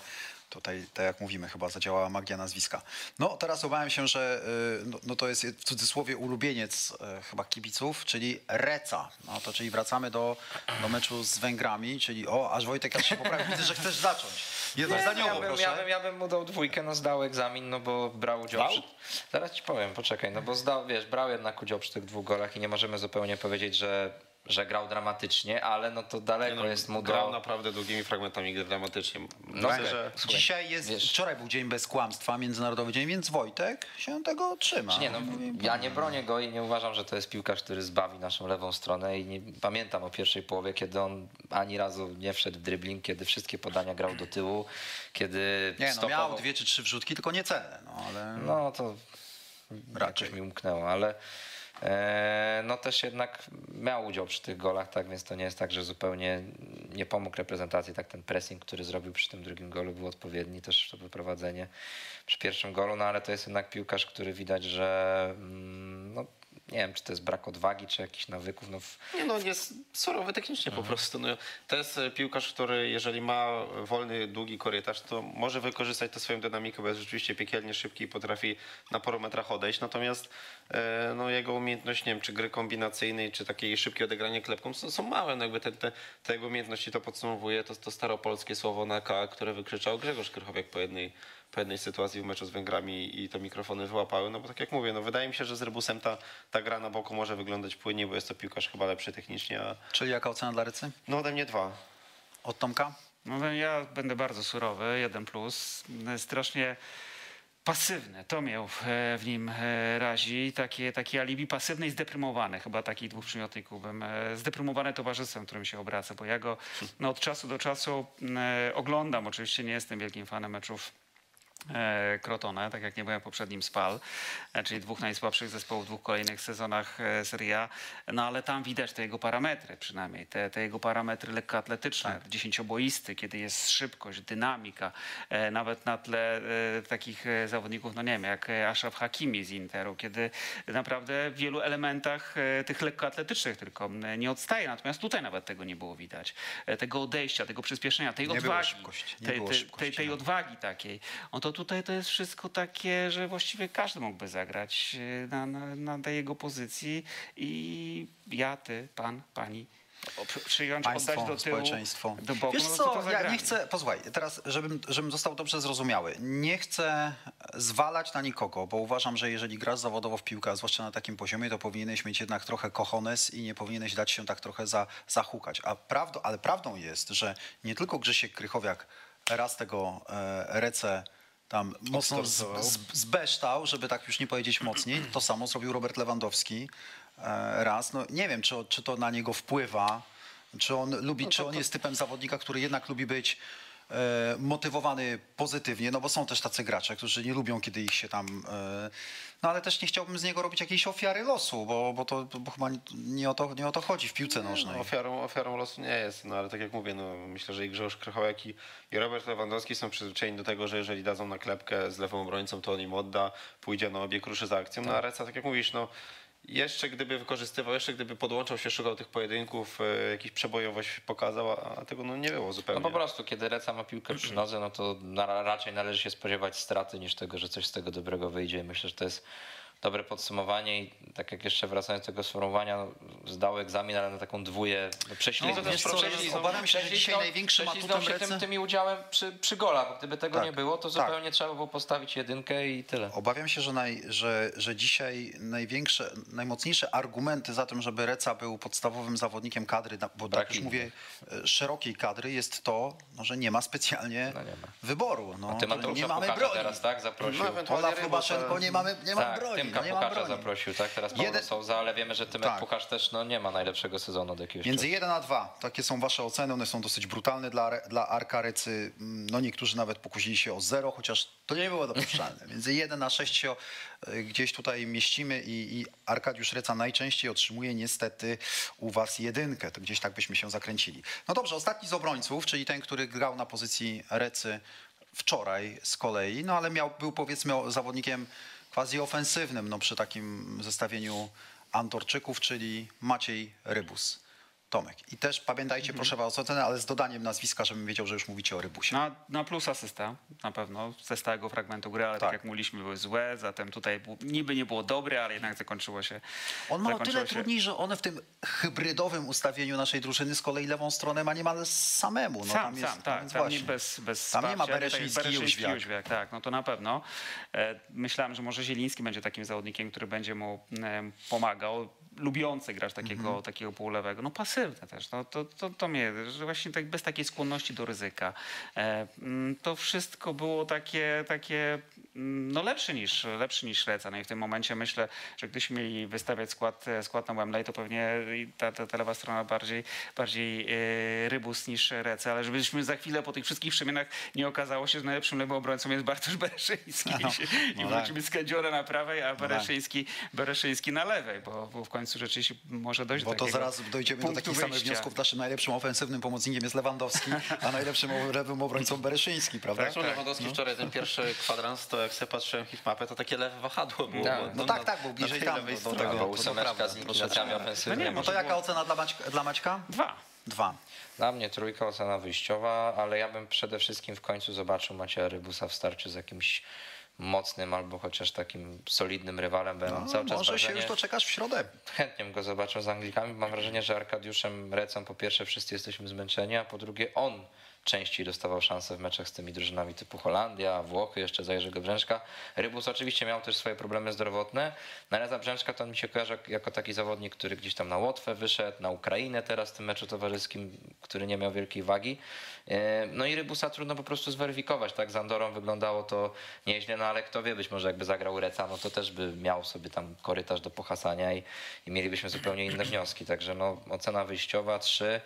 tutaj, tak jak mówimy, chyba zadziałała magia nazwiska. No teraz obawiam się, że y, no, no to jest w cudzysłowie ulubieniec e, chyba kibiców, czyli Reca. No to czyli wracamy do, do meczu z Węgrami, czyli o, aż Wojtek aż się poprawił, widzę, że chcesz zacząć. Jednozdaniowo, ja, bym, ja, bym, ja bym mu dał dwójkę, no zdał egzamin, no bo brał udział przy... Zaraz ci powiem, poczekaj, no bo zdał, wiesz, brał jednak udział przy tych dwóch golach i nie możemy zupełnie powiedzieć, że, że grał dramatycznie, ale no to daleko No, jest mu grał do... naprawdę długimi fragmentami gry dramatycznie. No Myślę, okej. że Dzisiaj jest, wiesz- wczoraj był dzień bez kłamstwa, międzynarodowy dzień, więc Wojtek się tego trzyma. Nie, no, ja nie bronię go i nie uważam, że to jest piłkarz, który zbawi naszą lewą stronę i nie pamiętam o pierwszej połowie, kiedy on ani razu nie wszedł w dribbling, kiedy wszystkie podania grał do tyłu, kiedy Nie, no stopował- miał dwie czy trzy wrzutki, tylko nie celne, no ale... No to Raczej. mi umknęło, ale no też jednak miał udział przy tych golach, tak więc to nie jest tak, że zupełnie nie pomógł reprezentacji. Tak ten pressing, który zrobił przy tym drugim golu był odpowiedni, też to wyprowadzenie przy pierwszym golu, no ale to jest jednak piłkarz, który widać, że mm, no, nie wiem, czy to jest brak odwagi, czy jakichś nawyków. No, w, Nie, no jest surowy technicznie po prostu. No, to jest e, piłkarz, który jeżeli ma wolny, długi korytarz, to może wykorzystać tę swoją dynamikę, bo jest rzeczywiście piekielnie szybki i potrafi na paru metrach odejść. Natomiast e, no, jego umiejętność, nie wiem, czy gry kombinacyjnej, czy takiej szybkie odegranie klepką są, są małe. No, jakby te, te, te jego umiejętności to podsumowuje to, to staropolskie słowo na K, które wykrzyczał Grzegorz Krychowiak po jednej, po jednej sytuacji w meczu z Węgrami i te mikrofony wyłapały. No bo tak jak mówię, no, wydaje mi się, że z Rebusem ta, ta gra na boku może wyglądać płynnie, bo jest to piłkarz chyba lepszy technicznie, a Czyli jaka ocena dla Rycy? no ode mnie dwa. Od Tomka? No ja będę bardzo surowy, jeden plus. Strasznie pasywny, to miał e, w nim e, razi. Takie, takie alibi pasywny i zdeprymowany, chyba takich dwóch przymiotników bym. e, Zdeprymowany towarzystwem, którym się obraca, bo ja go no, od czasu do czasu e, oglądam. Oczywiście nie jestem wielkim fanem meczów Crotone, tak jak nie byłem w poprzednim Spal, e, czyli dwóch najsłabszych zespołów w dwóch kolejnych sezonach e, Serie A, no ale tam widać te jego parametry przynajmniej, te, te jego parametry lekkoatletyczne, dziesięcioboisty, kiedy jest szybkość, dynamika, e, nawet na tle e, takich e, zawodników, no nie wiem, jak e, Ashraf Hakimi z Interu, kiedy naprawdę w wielu elementach e, tych lekkoatletycznych tylko nie odstaje, natomiast tutaj nawet tego nie było widać, E, tego odejścia, tego przyspieszenia, tej Nie było odwagi, szybkości, nie tej, było tej, szybkości, tej, tej no. odwagi takiej. No to tutaj to jest wszystko takie, że właściwie każdy mógłby zagrać e, na, na, na tej jego pozycji i ja, ty, pan, pani przyjąć, Państwo, oddać do tyłu, społeczeństwo. do boku. Wiesz no to co, to ja nie chcę, posłuchaj, teraz, żebym, żebym został dobrze zrozumiały, nie chcę zwalać na nikogo, bo uważam, że jeżeli grasz zawodowo w piłkę, a zwłaszcza na takim poziomie, to powinieneś mieć jednak trochę kochones i nie powinieneś dać się tak trochę za, zahukać. A prawdą, ale prawdą jest, że nie tylko Grzesiek Krychowiak raz tego e, rece tam mocno z, z, zbeształ, żeby tak już nie powiedzieć mocniej. To samo zrobił Robert Lewandowski e, raz. No, nie wiem, czy, czy to na niego wpływa, czy on lubi, czy on jest typem zawodnika, który jednak lubi być e, motywowany pozytywnie, no bo są też tacy gracze, którzy nie lubią, kiedy ich się tam... E, no ale też nie chciałbym z niego robić jakiejś ofiary losu, bo, bo to bo chyba nie o, to, nie o to chodzi w piłce nożnej. No, ofiarą, ofiarą losu nie jest, no ale tak jak mówię, no, myślę, że i Grzegorz Krychowiak i, i Robert Lewandowski są przyzwyczajeni do tego, że jeżeli dadzą na klepkę z lewą obrońcą, to on im odda, pójdzie na obieg, ruszy za akcją. No a Reca, tak jak mówisz, no jeszcze gdyby wykorzystywał, jeszcze gdyby podłączał się, szukał tych pojedynków, e, jakiś przebojowość pokazał, a, tego no nie było zupełnie. no po prostu, kiedy Reca ma piłkę przy nodze, no to na, raczej należy się spodziewać straty niż tego, że coś z tego dobrego wyjdzie. Myślę, że to jest dobre podsumowanie i tak jak jeszcze wracając do tego sformułowania, no, zdał egzamin, ale na taką dwóję no, prześlizgnął. No, co, prześlizgnął- obawiam się, że dzisiaj największym atutem się tym, Recy- tym i udziałem przy, przy golach, bo gdyby tego Tak, nie było, to tak. zupełnie trzeba było postawić jedynkę i tyle. Obawiam się, że, naj, że, że dzisiaj największe, najmocniejsze argumenty za tym, żeby Reca był podstawowym zawodnikiem kadry, bo Brak tak już mówię, e, szerokiej kadry, jest to, no, że nie ma specjalnie No nie ma. wyboru. No, Ty że Mateusza nie mamy broni. teraz, tak? Zaprosił. No, Olaf Rybus, Lubaszenko ale- nie mamy, nie mamy tak, broni. Tymka no, Puchacza zaprosił, tak? Teraz Paulo Jeden- Souza, ale wiemy, że Tymek Tak. Puchacz też no, nie ma najlepszego sezonu od jakiegoś Między czasu. 1 a 2. Takie są wasze oceny. One są dosyć brutalne dla, dla Arka Recy. Mm, No niektórzy nawet pokusili się o 0, chociaż to nie było dopuszczalne. Między 1 a 6 się e, gdzieś tutaj mieścimy i, i Arkadiusz Reca najczęściej otrzymuje niestety u was jedynkę. To gdzieś tak byśmy się zakręcili. No dobrze, ostatni z obrońców, czyli ten, który grał na pozycji Recy wczoraj z kolei, no ale miał, był powiedzmy zawodnikiem quasi ofensywnym no, przy takim zestawieniu Antorczyków, czyli Maciej Rybus. Tomek. I też pamiętajcie, proszę was o ocenę, ale z dodaniem nazwiska, żebym wiedział, że już mówicie o Rybusie. Na, na plus asysta na pewno ze stałego fragmentu gry, ale tak, Tak. jak mówiliśmy, były złe, zatem tutaj niby nie było dobre, ale jednak zakończyło się. On ma o tyle się- trudniej, że on w tym hybrydowym ustawieniu naszej drużyny z kolei lewą stronę ma niemal samemu. No, sam, tam jest, sam, tak. więc Tam nie bez, bez Tam nie ma Bereszyński Bereszyński Jóźwiak. Tak, no to na pewno. E, myślałem, że może Zieliński będzie takim zawodnikiem, który będzie mu e, pomagał. Lubiący grać takiego, Mhm. takiego półlewego. No pasywny też. No, to, to, to mnie, że właśnie tak bez takiej skłonności do ryzyka. E, mm, to wszystko było takie, takie mm, no lepsze niż, lepsze niż Reca. No i w tym momencie myślę, że gdybyśmy mieli wystawiać skład, e, skład na Wembley, to pewnie i ta, ta, ta lewa strona bardziej, bardziej e, Rybus niż Reca, ale żebyśmy za chwilę po tych wszystkich przemianach nie okazało się, że najlepszym lewym obrońcą jest Bartosz Bereszyński No, i no wrócimy z Kędziora na prawej, a tak. Bereszyński, Bereszyński na lewej, bo, bo w końcu rzeczywiście może dojść Bo do to takiego zaraz dojdziemy do takich samych wniosków. Naszym najlepszym ofensywnym pomocnikiem jest Lewandowski, a najlepszym lewym obrońcą Bereszyński, prawda? Zresztą Lewandowski wczoraj ten pierwszy kwadrans, to jak sobie patrzyłem hitmapę, to takie lewe wahadło było. Tak. bo- No tak, tak, był bliżej tam, lewej do- tego. To- to ósemeczka z No nie, ofensywnymi. No to jaka ocena dla, Maćka, dla Maćka? Dwa. Dwa. Dla mnie trójka ocena wyjściowa, ale ja bym przede wszystkim w końcu zobaczył Macieja Rybusa w starciu z jakimś mocnym albo chociaż takim solidnym rywalem, bo ja mam No, cały czas może się wrażenie, już doczekasz w środę. chętnie go zobaczył z Anglikami. Mam wrażenie, że Arkadiuszem Recą po pierwsze wszyscy jesteśmy zmęczeni, a po drugie on częściej dostawał szanse w meczach z tymi drużynami typu Holandia, Włochy, jeszcze za Jerzego Brzęczka. Rybus oczywiście miał też swoje problemy zdrowotne, no ale za Brzęczka to on mi się kojarzy jak- jako taki zawodnik, który gdzieś tam na Łotwę wyszedł, na Ukrainę teraz w tym meczu towarzyskim, który nie miał wielkiej wagi. E, No i Rybusa trudno po prostu zweryfikować, tak? Z Andorą wyglądało to nieźle, no ale kto wie, być może jakby zagrał Reca, no to też by miał sobie tam korytarz do pohasania i, i mielibyśmy zupełnie inne wnioski. Także no, ocena wyjściowa 3,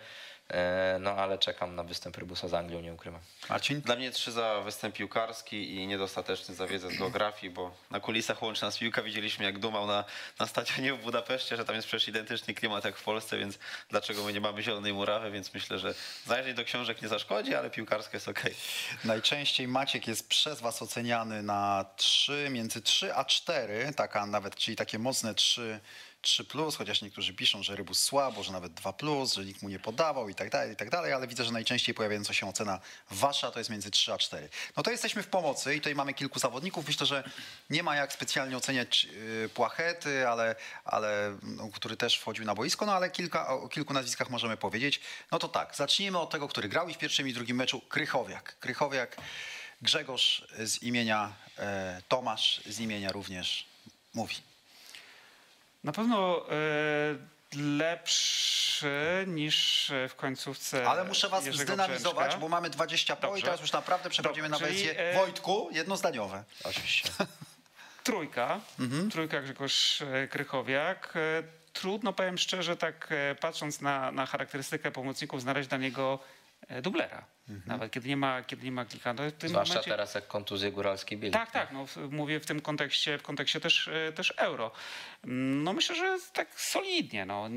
no ale czekam na występ Rybusa z Anglią, nie ukrywam. Marcin? Dla mnie trzy za występ piłkarski i niedostateczny za wiedzę z geografii, bo na kulisach łączy nas piłka. Widzieliśmy jak dumał na, na stadionie w Budapeszcie, że tam jest przecież identyczny klimat jak w Polsce, więc dlaczego my nie mamy zielonej murawy, więc myślę, że zajrzeć do książek nie zaszkodzi, ale piłkarska jest okej. Najczęściej Maciek jest przez was oceniany na 3, między 3 a 4, taka nawet, czyli takie mocne 3, 3 plus, chociaż niektórzy piszą, że Rybus słabo, że nawet 2 plus, że nikt mu nie podawał i tak dalej, i tak dalej, ale widzę, że najczęściej pojawiająca się ocena wasza to jest między 3 a 4. No to jesteśmy w pomocy i tutaj mamy kilku zawodników. Myślę, że nie ma jak specjalnie oceniać yy, Płachety, ale, ale no, który też wchodził na boisko, no ale kilka, o kilku nazwiskach możemy powiedzieć. No to tak, zacznijmy od tego, który grał i w pierwszym i drugim meczu, Krychowiak. Krychowiak, Grzegorz z imienia e, Tomasz, z imienia również mówi. Na pewno e, lepszy niż w końcówce. Ale muszę was Jerzego zdynamizować, Brzęczka. bo mamy 20 po i teraz już naprawdę przechodzimy Dobrze, na czyli, wersję e, Wojtku, jednozdaniowe. Oczywiście. Trójka. Mhm. Trójka Grzegorz e, Krychowiak. E, Trudno, powiem szczerze, tak e, patrząc na, na charakterystykę pomocników, znaleźć dla niego e, dublera. Mhm. Nawet kiedy nie ma, kiedy nie ma klika. No, w tym Zwłaszcza momencie... teraz jak kontuzje góralskiej bieli. Tak, tak. No, mówię w tym kontekście, w kontekście też, e, też euro. No myślę, że tak solidnie. No.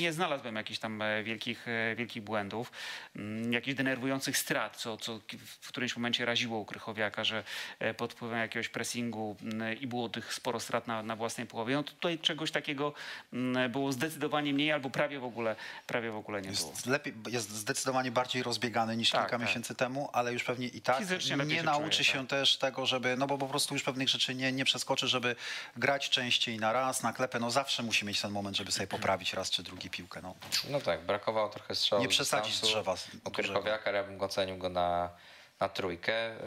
Nie znalazłbym jakichś tam e, wielkich, e, wielkich błędów, mm, jakichś denerwujących strat, co, co w którymś momencie raziło u Krychowiaka, że pod wpływem jakiegoś pressingu mm, i było tych sporo strat na, na własnej połowie. No to tutaj czegoś takiego mm, było zdecydowanie mniej albo prawie w ogóle, prawie w ogóle nie było. Jest, lepiej, jest zdecydowanie bardziej rozbiegany niż Tak, kilka tak. miesięcy temu, ale już pewnie i tak Fizycznie nie się nauczy czuje, się tak. też tego, żeby, no bo po prostu już pewnych rzeczy nie, nie przeskoczy, żeby grać częściej na raz, na klepę. No zawsze musi mieć ten moment, żeby sobie poprawić raz czy drugi piłkę. No. No tak, brakowało trochę strzału. Nie przesadzić drzewa Krychowiaka ja bym ocenił go na, na trójkę, yy,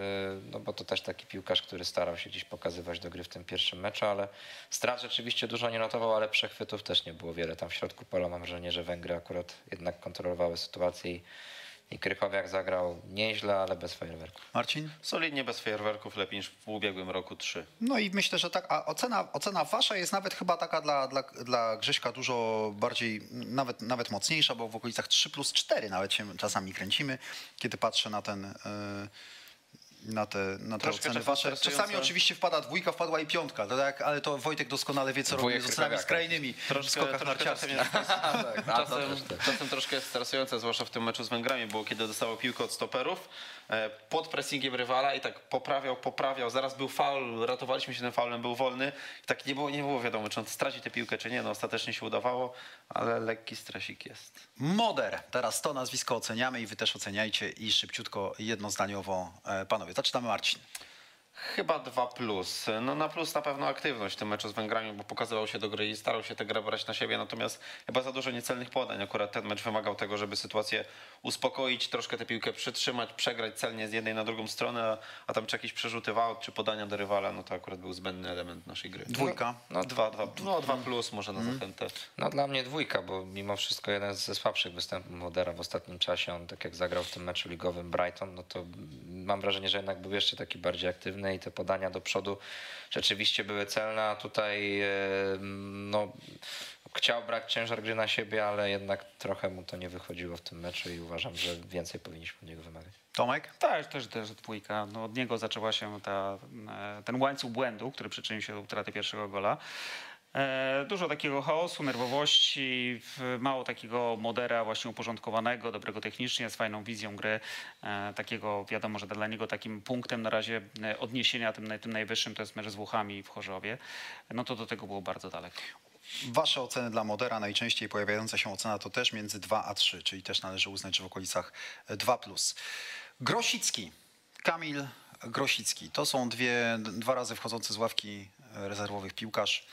no bo to też taki piłkarz, który starał się gdzieś pokazywać do gry w tym pierwszym meczu, ale strat rzeczywiście dużo nie notował, ale przechwytów też nie było wiele. Tam w środku pola mam wrażenie, że Węgry akurat jednak kontrolowały sytuację i, i Krychowiak zagrał nieźle, ale bez fajerwerków. Marcin? Solidnie bez fajerwerków, lepiej niż w ubiegłym roku trzy. No i myślę, że tak, a ocena, ocena wasza jest nawet chyba taka dla, dla, dla Grześka dużo bardziej, nawet, nawet mocniejsza, bo w okolicach 3 plus 4 nawet się czasami kręcimy, kiedy patrzę na ten, e, na te, na te oceny wasze. Czasami oczywiście wpada dwójka, wpadła i piątka, tak, ale to Wojtek doskonale wie, co robi z ocenami Rykawiaka. skrajnymi w Troszkę, skokach troszkę czasem, narciarskich. czasem, też tak. czasem troszkę jest stresujące, zwłaszcza w tym meczu z Węgrami, było kiedy dostało piłkę od stoperów pod pressingiem rywala i tak poprawiał, poprawiał, zaraz był faul, ratowaliśmy się tym faulem, był wolny tak nie było, nie było wiadomo, czy on straci tę piłkę, czy nie, no ostatecznie się udawało, ale lekki stresik jest. Moder. Teraz to nazwisko oceniamy i wy też oceniajcie i szybciutko, jednozdaniowo, e, panowie. Zaczynamy Marcin. Chyba 2 plus. No na plus na pewno aktywność w tym meczu z Węgrami, bo pokazywał się do gry i starał się tę grę brać na siebie, natomiast chyba za dużo niecelnych podań. Akurat ten mecz wymagał tego, żeby sytuację uspokoić, troszkę tę piłkę przytrzymać, przegrać celnie z jednej na drugą stronę, a, tam czy jakieś przerzuty w aut, czy podania do rywala, no to akurat był zbędny element naszej gry. Dwójka. No 2 dwa, no, dwa plus może na zachętę. No dla mnie dwójka, bo mimo wszystko jeden ze słabszych występów Modera w ostatnim czasie. On tak jak zagrał w tym meczu ligowym Brighton, no to mam wrażenie, że jednak był jeszcze taki bardziej aktywny i te podania do przodu rzeczywiście były celne, a tutaj e, no, chciał brać ciężar gry na siebie, ale jednak trochę mu to nie wychodziło w tym meczu i uważam, że więcej powinniśmy od niego wymagać. Tomek? Tak, też, też dwójka. No, od niego zaczęła się ta, e, ten łańcuch błędu, który przyczynił się do utraty pierwszego gola. E, Dużo takiego chaosu, nerwowości, mało takiego modera właśnie uporządkowanego, dobrego technicznie, z fajną wizją gry. E, Takiego wiadomo, że dla niego takim punktem na razie e, odniesienia tym, tym najwyższym to jest mecz z Włochami w Chorzowie. No to do tego było bardzo daleko. Wasze oceny dla Modera, najczęściej pojawiająca się ocena to też między 2 a 3, czyli też należy uznać, że w okolicach 2+. Plus. Grosicki, Kamil Grosicki. To są dwie, dwa razy wchodzący z ławki rezerwowych piłkarz.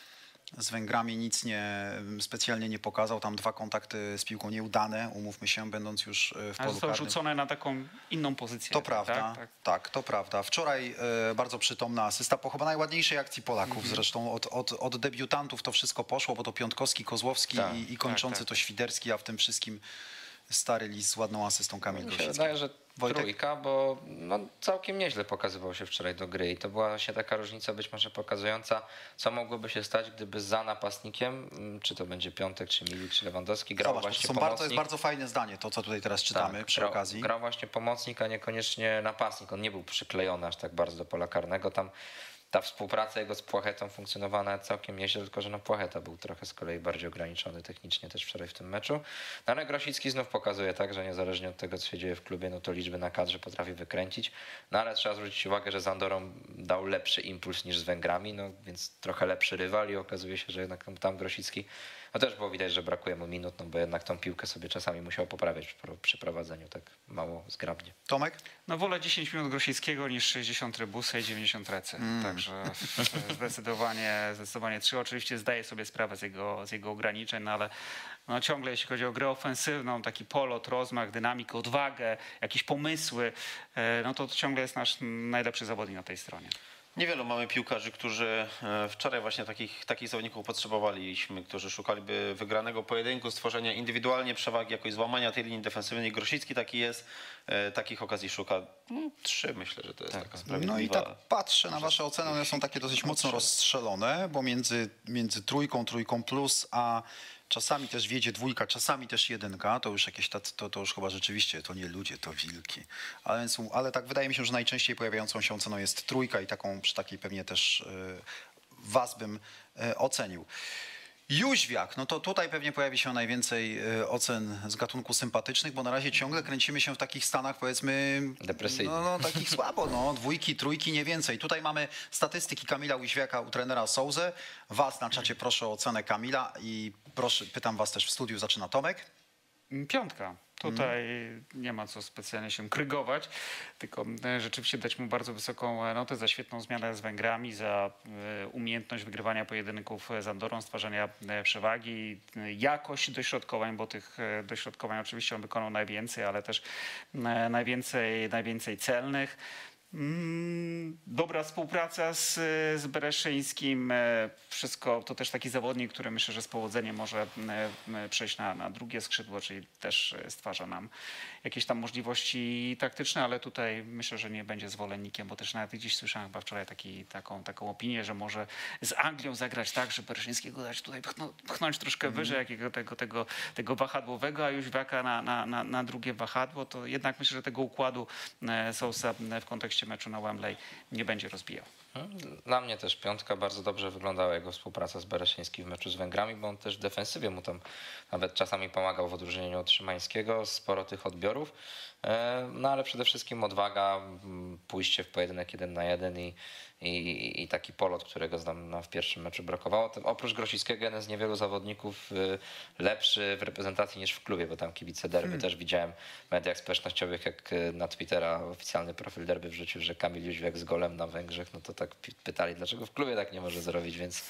Z Węgrami nic nie, specjalnie nie pokazał. Tam dwa kontakty z piłką nieudane, umówmy się, będąc już e, w Ale polu został karnym. rzucony na taką inną pozycję. To prawda, Tak, tak, tak. to prawda. Wczoraj e, bardzo przytomna asysta po chyba najładniejszej akcji Polaków. Mhm. Zresztą od, od, od debiutantów to wszystko poszło, bo to Piątkowski, Kozłowski Tak, i, i kończący tak. to Świderski, a w tym wszystkim stary lis z ładną asystą Kamil Grosicki. wydaje, że Wojtek? trójka, bo no, całkiem nieźle pokazywał się wczoraj do gry i to była właśnie taka różnica być może pokazująca, co mogłoby się stać, gdyby za napastnikiem, mm, czy to będzie Piątek, czy Milik, czy Lewandowski, grał Zobacz, to, właśnie są pomocnik. to jest bardzo fajne zdanie, to co tutaj teraz czytamy Tak, przy grał, okazji. Grał właśnie pomocnik, a niekoniecznie napastnik. On nie był przyklejony aż tak bardzo do pola karnego. Tam ta współpraca jego z Płachetą funkcjonowała całkiem nieźle, tylko że no Płacheta był trochę z kolei bardziej ograniczony technicznie też wczoraj w tym meczu. No ale Grosicki znów pokazuje tak, że niezależnie od tego, co się dzieje w klubie, no to liczby na kadrze potrafi wykręcić. No ale trzeba zwrócić uwagę, że z Andorą dał lepszy impuls niż z Węgrami, no więc trochę lepszy rywal i okazuje się, że jednak tam Grosicki no też było widać, że brakuje mu minut, no bo jednak tą piłkę sobie czasami musiał poprawiać przy, pro- przy prowadzeniu tak mało zgrabnie. Tomek? No wolę 10 minut Grosickiego niż 60 Rybusa i 90 Recy. Także e, zdecydowanie, zdecydowanie trzy. Oczywiście zdaję sobie sprawę z jego, z jego ograniczeń, no ale no ciągle jeśli chodzi o grę ofensywną, taki polot, rozmach, dynamikę, odwagę, jakieś pomysły, e, no to ciągle jest nasz najlepszy zawodnik na tej stronie. Niewielu mamy piłkarzy, którzy e, wczoraj właśnie takich, takich zawodników potrzebowaliśmy, którzy szukaliby wygranego pojedynku, stworzenia indywidualnie przewagi, jakoś złamania tej linii defensywnej. Grosicki taki jest, e, takich okazji szuka. No, trzy myślę, że to jest taka sprawiedliwa. No i tak patrzę na wasze oceny, one są takie dosyć mocno rozstrzelone, bo między, między trójką, trójką plus, a czasami też wiedzie dwójka, czasami też jedynka, to już jakieś, to, to już chyba rzeczywiście, to nie ludzie, to wilki. Ale, ale tak wydaje mi się, że najczęściej pojawiającą się oceną jest trójka i taką, przy takiej pewnie też y, was bym y, ocenił. Jóźwiak, no to tutaj pewnie pojawi się najwięcej y, ocen z gatunku sympatycznych, bo na razie ciągle kręcimy się w takich stanach, powiedzmy... Depresyjnych. No, no takich słabo, no. Dwójki, trójki, nie więcej. Tutaj mamy statystyki Kamila Jóźwiaka u trenera Souzy. Was na czacie proszę o ocenę Kamila i proszę, pytam was też w studiu, zaczyna Tomek. Piątka. Tutaj nie ma co specjalnie się krygować, tylko e, rzeczywiście dać mu bardzo wysoką e, notę za świetną zmianę z Węgrami, za e, umiejętność wygrywania pojedynków z Andorą, stwarzania przewagi, jakość dośrodkowań, bo tych dośrodkowań oczywiście on wykonał najwięcej, ale też najwięcej, najwięcej celnych. Mm, dobra współpraca z, z Bereszyńskim. e, Wszystko to też taki zawodnik, który myślę, że z powodzeniem może e, przejść na, na drugie skrzydło, czyli też e, stwarza nam jakieś tam możliwości taktyczne, ale tutaj myślę, że nie będzie zwolennikiem, bo też nawet gdzieś słyszałem chyba wczoraj taki, taką, taką opinię, że może z Anglią zagrać tak, że Bereszyńskiego dać tutaj pchnąć, pchnąć troszkę wyżej jakiego tego, tego, tego wahadłowego, a Jóźwiaka na, na, na, na drugie wahadło, to jednak myślę, że tego układu Sousa e, w kontekście meczu na Wembley nie będzie rozbijał. Dla mnie też piątka bardzo dobrze wyglądała jego współpraca z Bereszyńskim w meczu z Węgrami, bo on też w defensywie mu tam nawet czasami pomagał w odróżnieniu od Szymańskiego, sporo tych odbiorów. E, No ale przede wszystkim odwaga, m, pójście w pojedynek jeden na jeden i, i, i taki polot, którego znam na, w pierwszym meczu brakowało. Oprócz Grosickiego jeden z niewielu zawodników y, lepszy w reprezentacji niż w klubie, bo tam kibice derby też widziałem w mediach społecznościowych, jak y, na Twittera oficjalny profil derby wrzucił, że Kamil Jóźwiak z golem na Węgrzech, no to tak pytali, dlaczego w klubie tak nie może zrobić, więc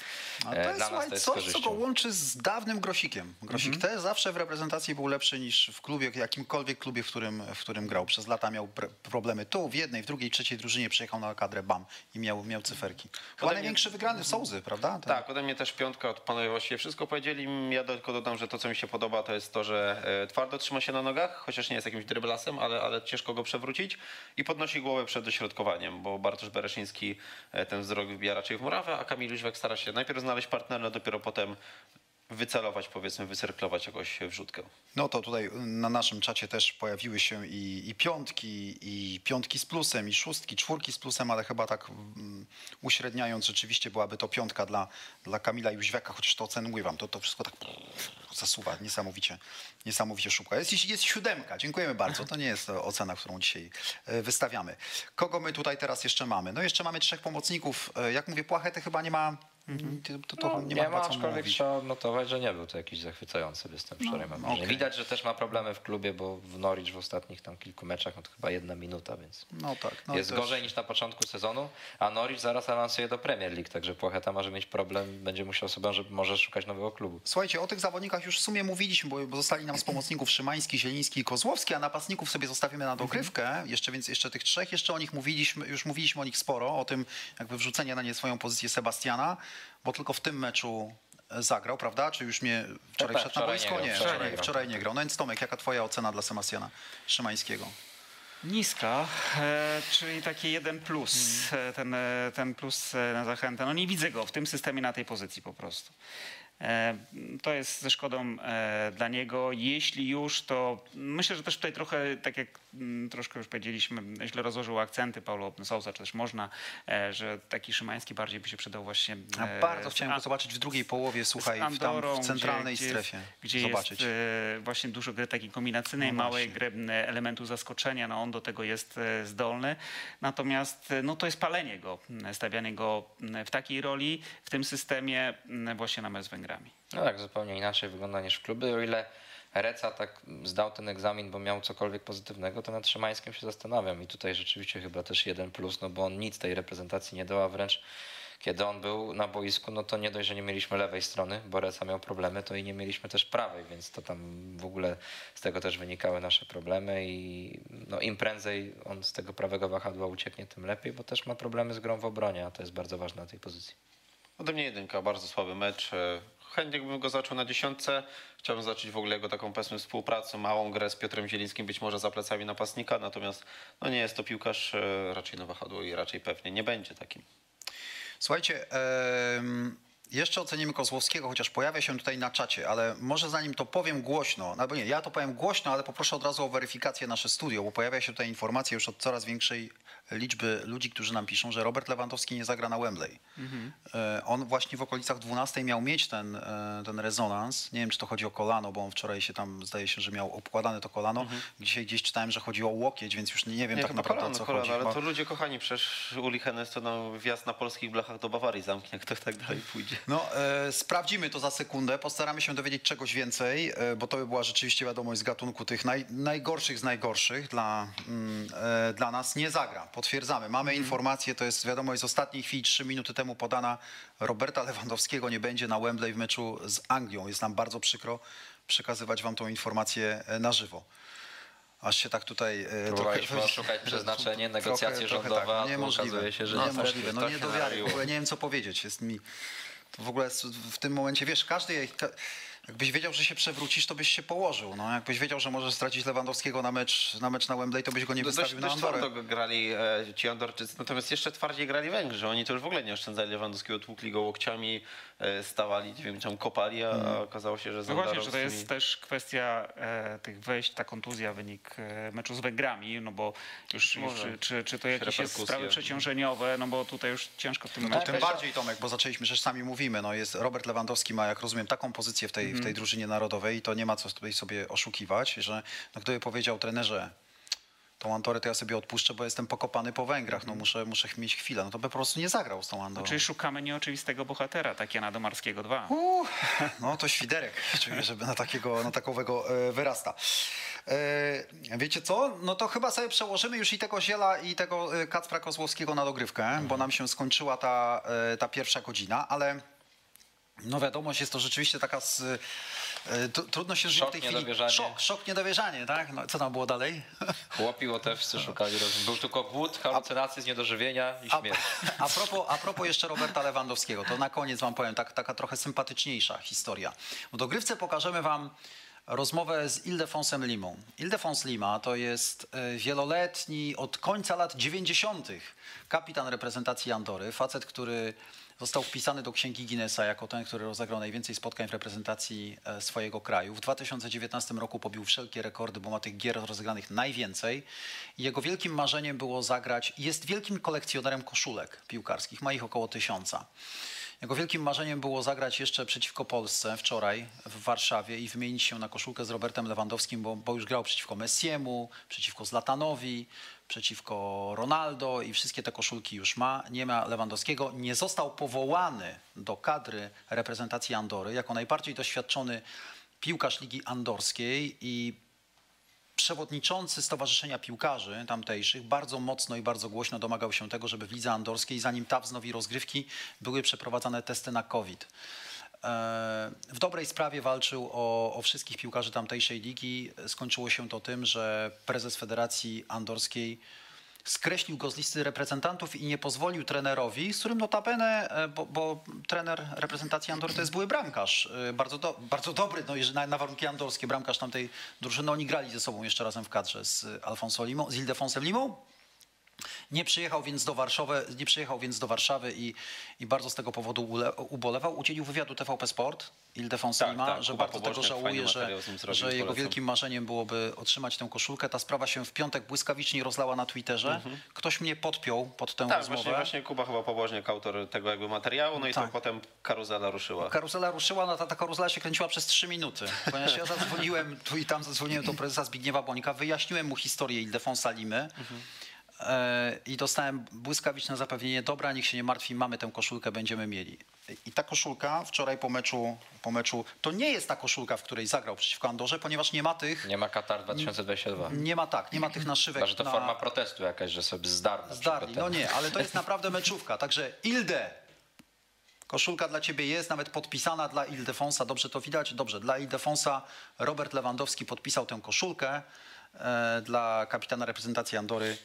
A to jest, dla nas to jest coś, co go łączy z dawnym Grosikiem. Grosik Mhm. też zawsze w reprezentacji był lepszy niż w klubie, jakimkolwiek klubie, w którym, w którym grał. Przez lata miał pr- problemy tu, w jednej, w drugiej, trzeciej drużynie przyjechał na kadrę BAM i miał, miał cyferki. Chyba Ode mnie- największy wygrany w Sołzy, prawda? Ten- Tak, ode mnie też piątka, od panowie właściwie wszystko powiedzieli. Ja tylko dodam, że to, co mi się podoba, to jest to, że e, twardo trzyma się na nogach, chociaż nie jest jakimś dryblasem, ale, ale ciężko go przewrócić i podnosi głowę przed dośrodkowaniem, bo Bartosz Bereszyński e, ten wzrok wybija raczej w murawę, a Kamil Jóźwek stara się najpierw znaleźć partnera, dopiero potem wycelować, powiedzmy, wycyrklować jakoś wrzutkę. No to tutaj na naszym czacie też pojawiły się i, i piątki, i piątki z plusem, i szóstki, czwórki z plusem, ale chyba tak mm, uśredniając, rzeczywiście byłaby to piątka dla, dla Kamila Jóźwiaka, chociaż to ocenuję wam, to, to wszystko tak zasuwa niesamowicie, niesamowicie szybko. Jest, jest siódemka, dziękujemy bardzo, to nie jest ocena, którą dzisiaj e, wystawiamy. Kogo my tutaj teraz jeszcze mamy? No jeszcze mamy trzech pomocników, E, jak mówię, Płachety chyba nie ma, to, to, to No, nie, nie, ma aczkolwiek trzeba odnotować, że nie był to jakiś zachwycający występ wczoraj. mam wrażenie. okej. Widać, że też ma problemy w klubie, bo w Norwich w ostatnich tam kilku meczach no to chyba jedna minuta, więc No tak. No jest też- gorzej niż na początku sezonu, a Norwich zaraz awansuje do Premier League, także Płacheta może mieć problem, będzie musiał sobie, że może szukać nowego klubu. Słuchajcie, o tych zawodnikach już w sumie mówiliśmy, bo, bo zostali nam z pomocników Szymański, Zieliński i Kozłowski, a napastników sobie zostawimy na dogrywkę. Jeszcze więc jeszcze tych trzech, jeszcze o nich mówiliśmy, już mówiliśmy o nich sporo, o tym jakby wrzucenie na nie swoją pozycję Sebastiana, bo tylko w tym meczu e, zagrał, prawda? Czy już mnie wczoraj tak, wszedł na wczoraj boisko? nie wczoraj nie grał. wczoraj nie grał. No więc Tomek, jaka twoja ocena dla Sebastiana Szymańskiego? Niska, e, czyli taki jeden plus, e, ten, ten plus na zachętę. No nie widzę go w tym systemie na tej pozycji po prostu. E, To jest ze szkodą e, dla niego. Jeśli już, to myślę, że też tutaj trochę, tak jak mm, troszkę już powiedzieliśmy, źle rozłożył akcenty Paulo Sousa, czy też można, e, że taki Szymański bardziej by się przydał właśnie. E, bardzo chciałem go A- zobaczyć w drugiej połowie, słuchaj, z w, tam Andorą, w centralnej gdzie, strefie. Gdzie zobaczyć. jest właśnie dużo gry takiej kombinacyjnej, No małej gry, elementu zaskoczenia, no on do tego jest zdolny. Natomiast no to jest palenie go, stawianie go w takiej roli, w tym systemie właśnie na mecz z Węgrami. No tak, zupełnie inaczej wygląda niż w klubie. O ile Reca tak zdał ten egzamin, bo miał cokolwiek pozytywnego, to nad Szymańskim się zastanawiam. I tutaj rzeczywiście chyba też jeden plus, no bo on nic tej reprezentacji nie dał, a wręcz kiedy on był na boisku, no to nie dość, że nie mieliśmy lewej strony, bo Reca miał problemy, to i nie mieliśmy też prawej, więc to tam w ogóle z tego też wynikały nasze problemy i no im prędzej on z tego prawego wahadła ucieknie, tym lepiej, bo też ma problemy z grą w obronie, a to jest bardzo ważne na tej pozycji. Ode mnie jedynka, bardzo słaby mecz. Chętnie bym go zaczął na dziesiątce. Chciałbym zacząć w ogóle jego taką powiedzmy współpracę, małą grę z Piotrem Zielińskim, być może za plecami napastnika, natomiast no nie jest to piłkarz e, raczej na wahadło i raczej pewnie nie będzie takim. Słuchajcie, jeszcze ocenimy Kozłowskiego, chociaż pojawia się tutaj na czacie, ale może zanim to powiem głośno, albo nie, ja to powiem głośno, ale poproszę od razu o weryfikację nasze studio, bo pojawia się tutaj informacja już od coraz większej liczby ludzi, którzy nam piszą, że Robert Lewandowski nie zagra na Wembley. E, On właśnie w okolicach 12 miał mieć ten, e, ten rezonans. Nie wiem, czy to chodzi o kolano, bo on wczoraj się tam, zdaje się, że miał obkładane to kolano. Dzisiaj gdzieś czytałem, że chodzi o łokieć, więc już nie, wiem Nie, tak naprawdę kolano, o co kolano, chodzi. ale to ludzie kochani, przecież Uli Hennes to nam wjazd na polskich blachach do Bawarii zamknie, kto tak dalej pójdzie. No, e, sprawdzimy to za sekundę, postaramy się dowiedzieć czegoś więcej, e, bo to by była rzeczywiście wiadomość z gatunku tych naj, najgorszych z najgorszych dla, mm, e, dla nas. Nie zagra, potwierdzamy. Mamy informację, to jest wiadomość z ostatniej chwili, trzy minuty temu podana. Roberta Lewandowskiego nie będzie na Wembley w meczu z Anglią. Jest nam bardzo przykro przekazywać wam tą informację e, na żywo. Aż się tak tutaj e, Próbowaliśmy trochę- oszukać przeznaczenie, trochę- negocjacje trochę rządowe, a Tak. Niemożliwe, okazuje się, że niemożliwe. No nie do wiary, w ogóle nie wiem co powiedzieć. Jest mi to w ogóle w tym momencie, wiesz, każdy, ka- jakbyś wiedział, że się przewrócisz, to byś się położył. No, jakbyś wiedział, że możesz stracić Lewandowskiego na mecz na, mecz na Wembley, to byś go nie Dość, wystawił na dość Andorę. twardo grali e, ci Andorczycy, natomiast jeszcze twardziej grali Węgrzy. Oni to już w ogóle nie oszczędzali Lewandowskiego, tłukli go łokciami, e, stawali, nie wiem, tam kopali, a, a okazało się, że z No właśnie, że to jest też kwestia e, tych wejść, ta kontuzja, wynik e, meczu z Węgrami, no bo już, już Może. czy, czy, czy to jakieś jest sprawy przeciążeniowe, no bo tutaj już ciężko w tym No momencie. tym bardziej Tomek, bo zaczęliśmy, że sami mówimy, no jest Robert Lewandowski ma, jak rozumiem, taką pozycję w tej, w tej drużynie narodowej i to nie ma co tutaj sobie oszukiwać, że no, gdyby powiedział trenerze, tą Andorę to ja sobie odpuszczę, bo jestem pokopany po Węgrach, no muszę, muszę mieć chwilę, no to by po prostu nie zagrał z tą Andorą. Czyli szukamy nieoczywistego bohatera, Takiana Domarskiego 2. Uuu, no to świderek, czuję, żeby na takiego, na takowego e, wyrasta. E, wiecie co? No to chyba sobie przełożymy już i tego Ziela i tego e, Kacpra Kozłowskiego na dogrywkę, bo nam się skończyła ta, ta pierwsza godzina, ale no wiadomość jest to rzeczywiście taka z, e, tu- trudno się Szok, w tej chwili. Szok, szok, niedowierzanie, tak? No, co tam było dalej? Chłopi łotewscy szukali rozum. Był tylko głód, halucynacje z niedożywienia i A, śmierć. a, propos, a propos jeszcze Roberta Lewandowskiego, to na koniec wam powiem, tak, taka trochę sympatyczniejsza historia. W dogrywce pokażemy wam rozmowę z Ildefonsem Limą. Ildefons Lima to jest e, wieloletni, od końca lat 90. kapitan reprezentacji Andory, facet, który został wpisany do księgi Guinnessa jako ten, który rozegrał najwięcej spotkań w reprezentacji e, swojego kraju. W 2019 roku pobił wszelkie rekordy, bo ma tych gier rozegranych najwięcej. Jego wielkim marzeniem było zagrać, jest wielkim kolekcjonerem koszulek piłkarskich, ma ich około tysiąca. Jego wielkim marzeniem było zagrać jeszcze przeciwko Polsce wczoraj w Warszawie i wymienić się na koszulkę z Robertem Lewandowskim, bo, bo już grał przeciwko Messiemu, przeciwko Zlatanowi, przeciwko Ronaldo i wszystkie te koszulki już ma. Nie ma Lewandowskiego. Nie został powołany do kadry reprezentacji Andory jako najbardziej doświadczony piłkarz Ligi Andorskiej i przewodniczący Stowarzyszenia Piłkarzy tamtejszych bardzo mocno i bardzo głośno domagał się tego, żeby w lidze andorskiej, zanim ta wznowi rozgrywki, były przeprowadzane testy na COVID. E, W dobrej sprawie walczył o, o wszystkich piłkarzy tamtejszej ligi. Skończyło się to tym, że prezes Federacji Andorskiej skreślił go z listy reprezentantów i nie pozwolił trenerowi, z którym notabene, e, bo, bo trener reprezentacji Andory to jest były bramkarz, e, bardzo, do, bardzo dobry, no, na, na warunki andorskie, bramkarz tamtej drużyny, oni grali ze sobą jeszcze razem w kadrze z Alfonso Limą, z Ildefonsem Limą. Nie przyjechał więc do Warszawy, nie przyjechał więc do Warszawy i, i bardzo z tego powodu ule, ubolewał. Udzielił wywiadu TVP Sport Ildefons Tak, Lima, tak, że Kuba bardzo tego żałuje, że, zrobił, że jego wielkim marzeniem byłoby otrzymać tę koszulkę. Ta sprawa się w piątek błyskawicznie rozlała na Twitterze. Ktoś mnie podpiął pod tę Mhm. Tak, rozmowę. właśnie, właśnie Kuba chyba pobożniak, autor tego jakby materiału, no i Tak. to potem karuzela ruszyła. Karuzela ruszyła, no ta, ta karuzela się kręciła przez trzy minuty. Ponieważ ja zadzwoniłem tu i tam, zadzwoniłem do prezesa Zbigniewa Bonika, wyjaśniłem mu historię Ildefonsa Limy e, i dostałem błyskawiczne zapewnienie, dobra, niech się nie martwi, mamy tę koszulkę, będziemy mieli. I ta koszulka wczoraj po meczu, po meczu, to nie jest ta koszulka, w której zagrał przeciwko Andorze, ponieważ nie ma tych, Nie ma Katar 2022. nie ma tak, nie ma tych naszywek Chyba, że to na, forma protestu jakaś, że sobie zdarli. Zdarli, no nie, ale to jest naprawdę meczówka. Także Ilde, koszulka dla ciebie jest, nawet podpisana dla Ildefonsa, dobrze to widać? Dobrze, dla Ildefonsa Robert Lewandowski podpisał tę koszulkę e, dla kapitana reprezentacji Andory.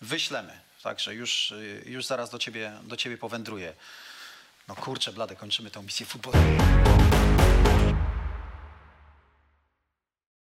Wyślemy, także już, y, już zaraz do ciebie, do ciebie powędruję. No kurczę, blade, kończymy tę misję futbolową.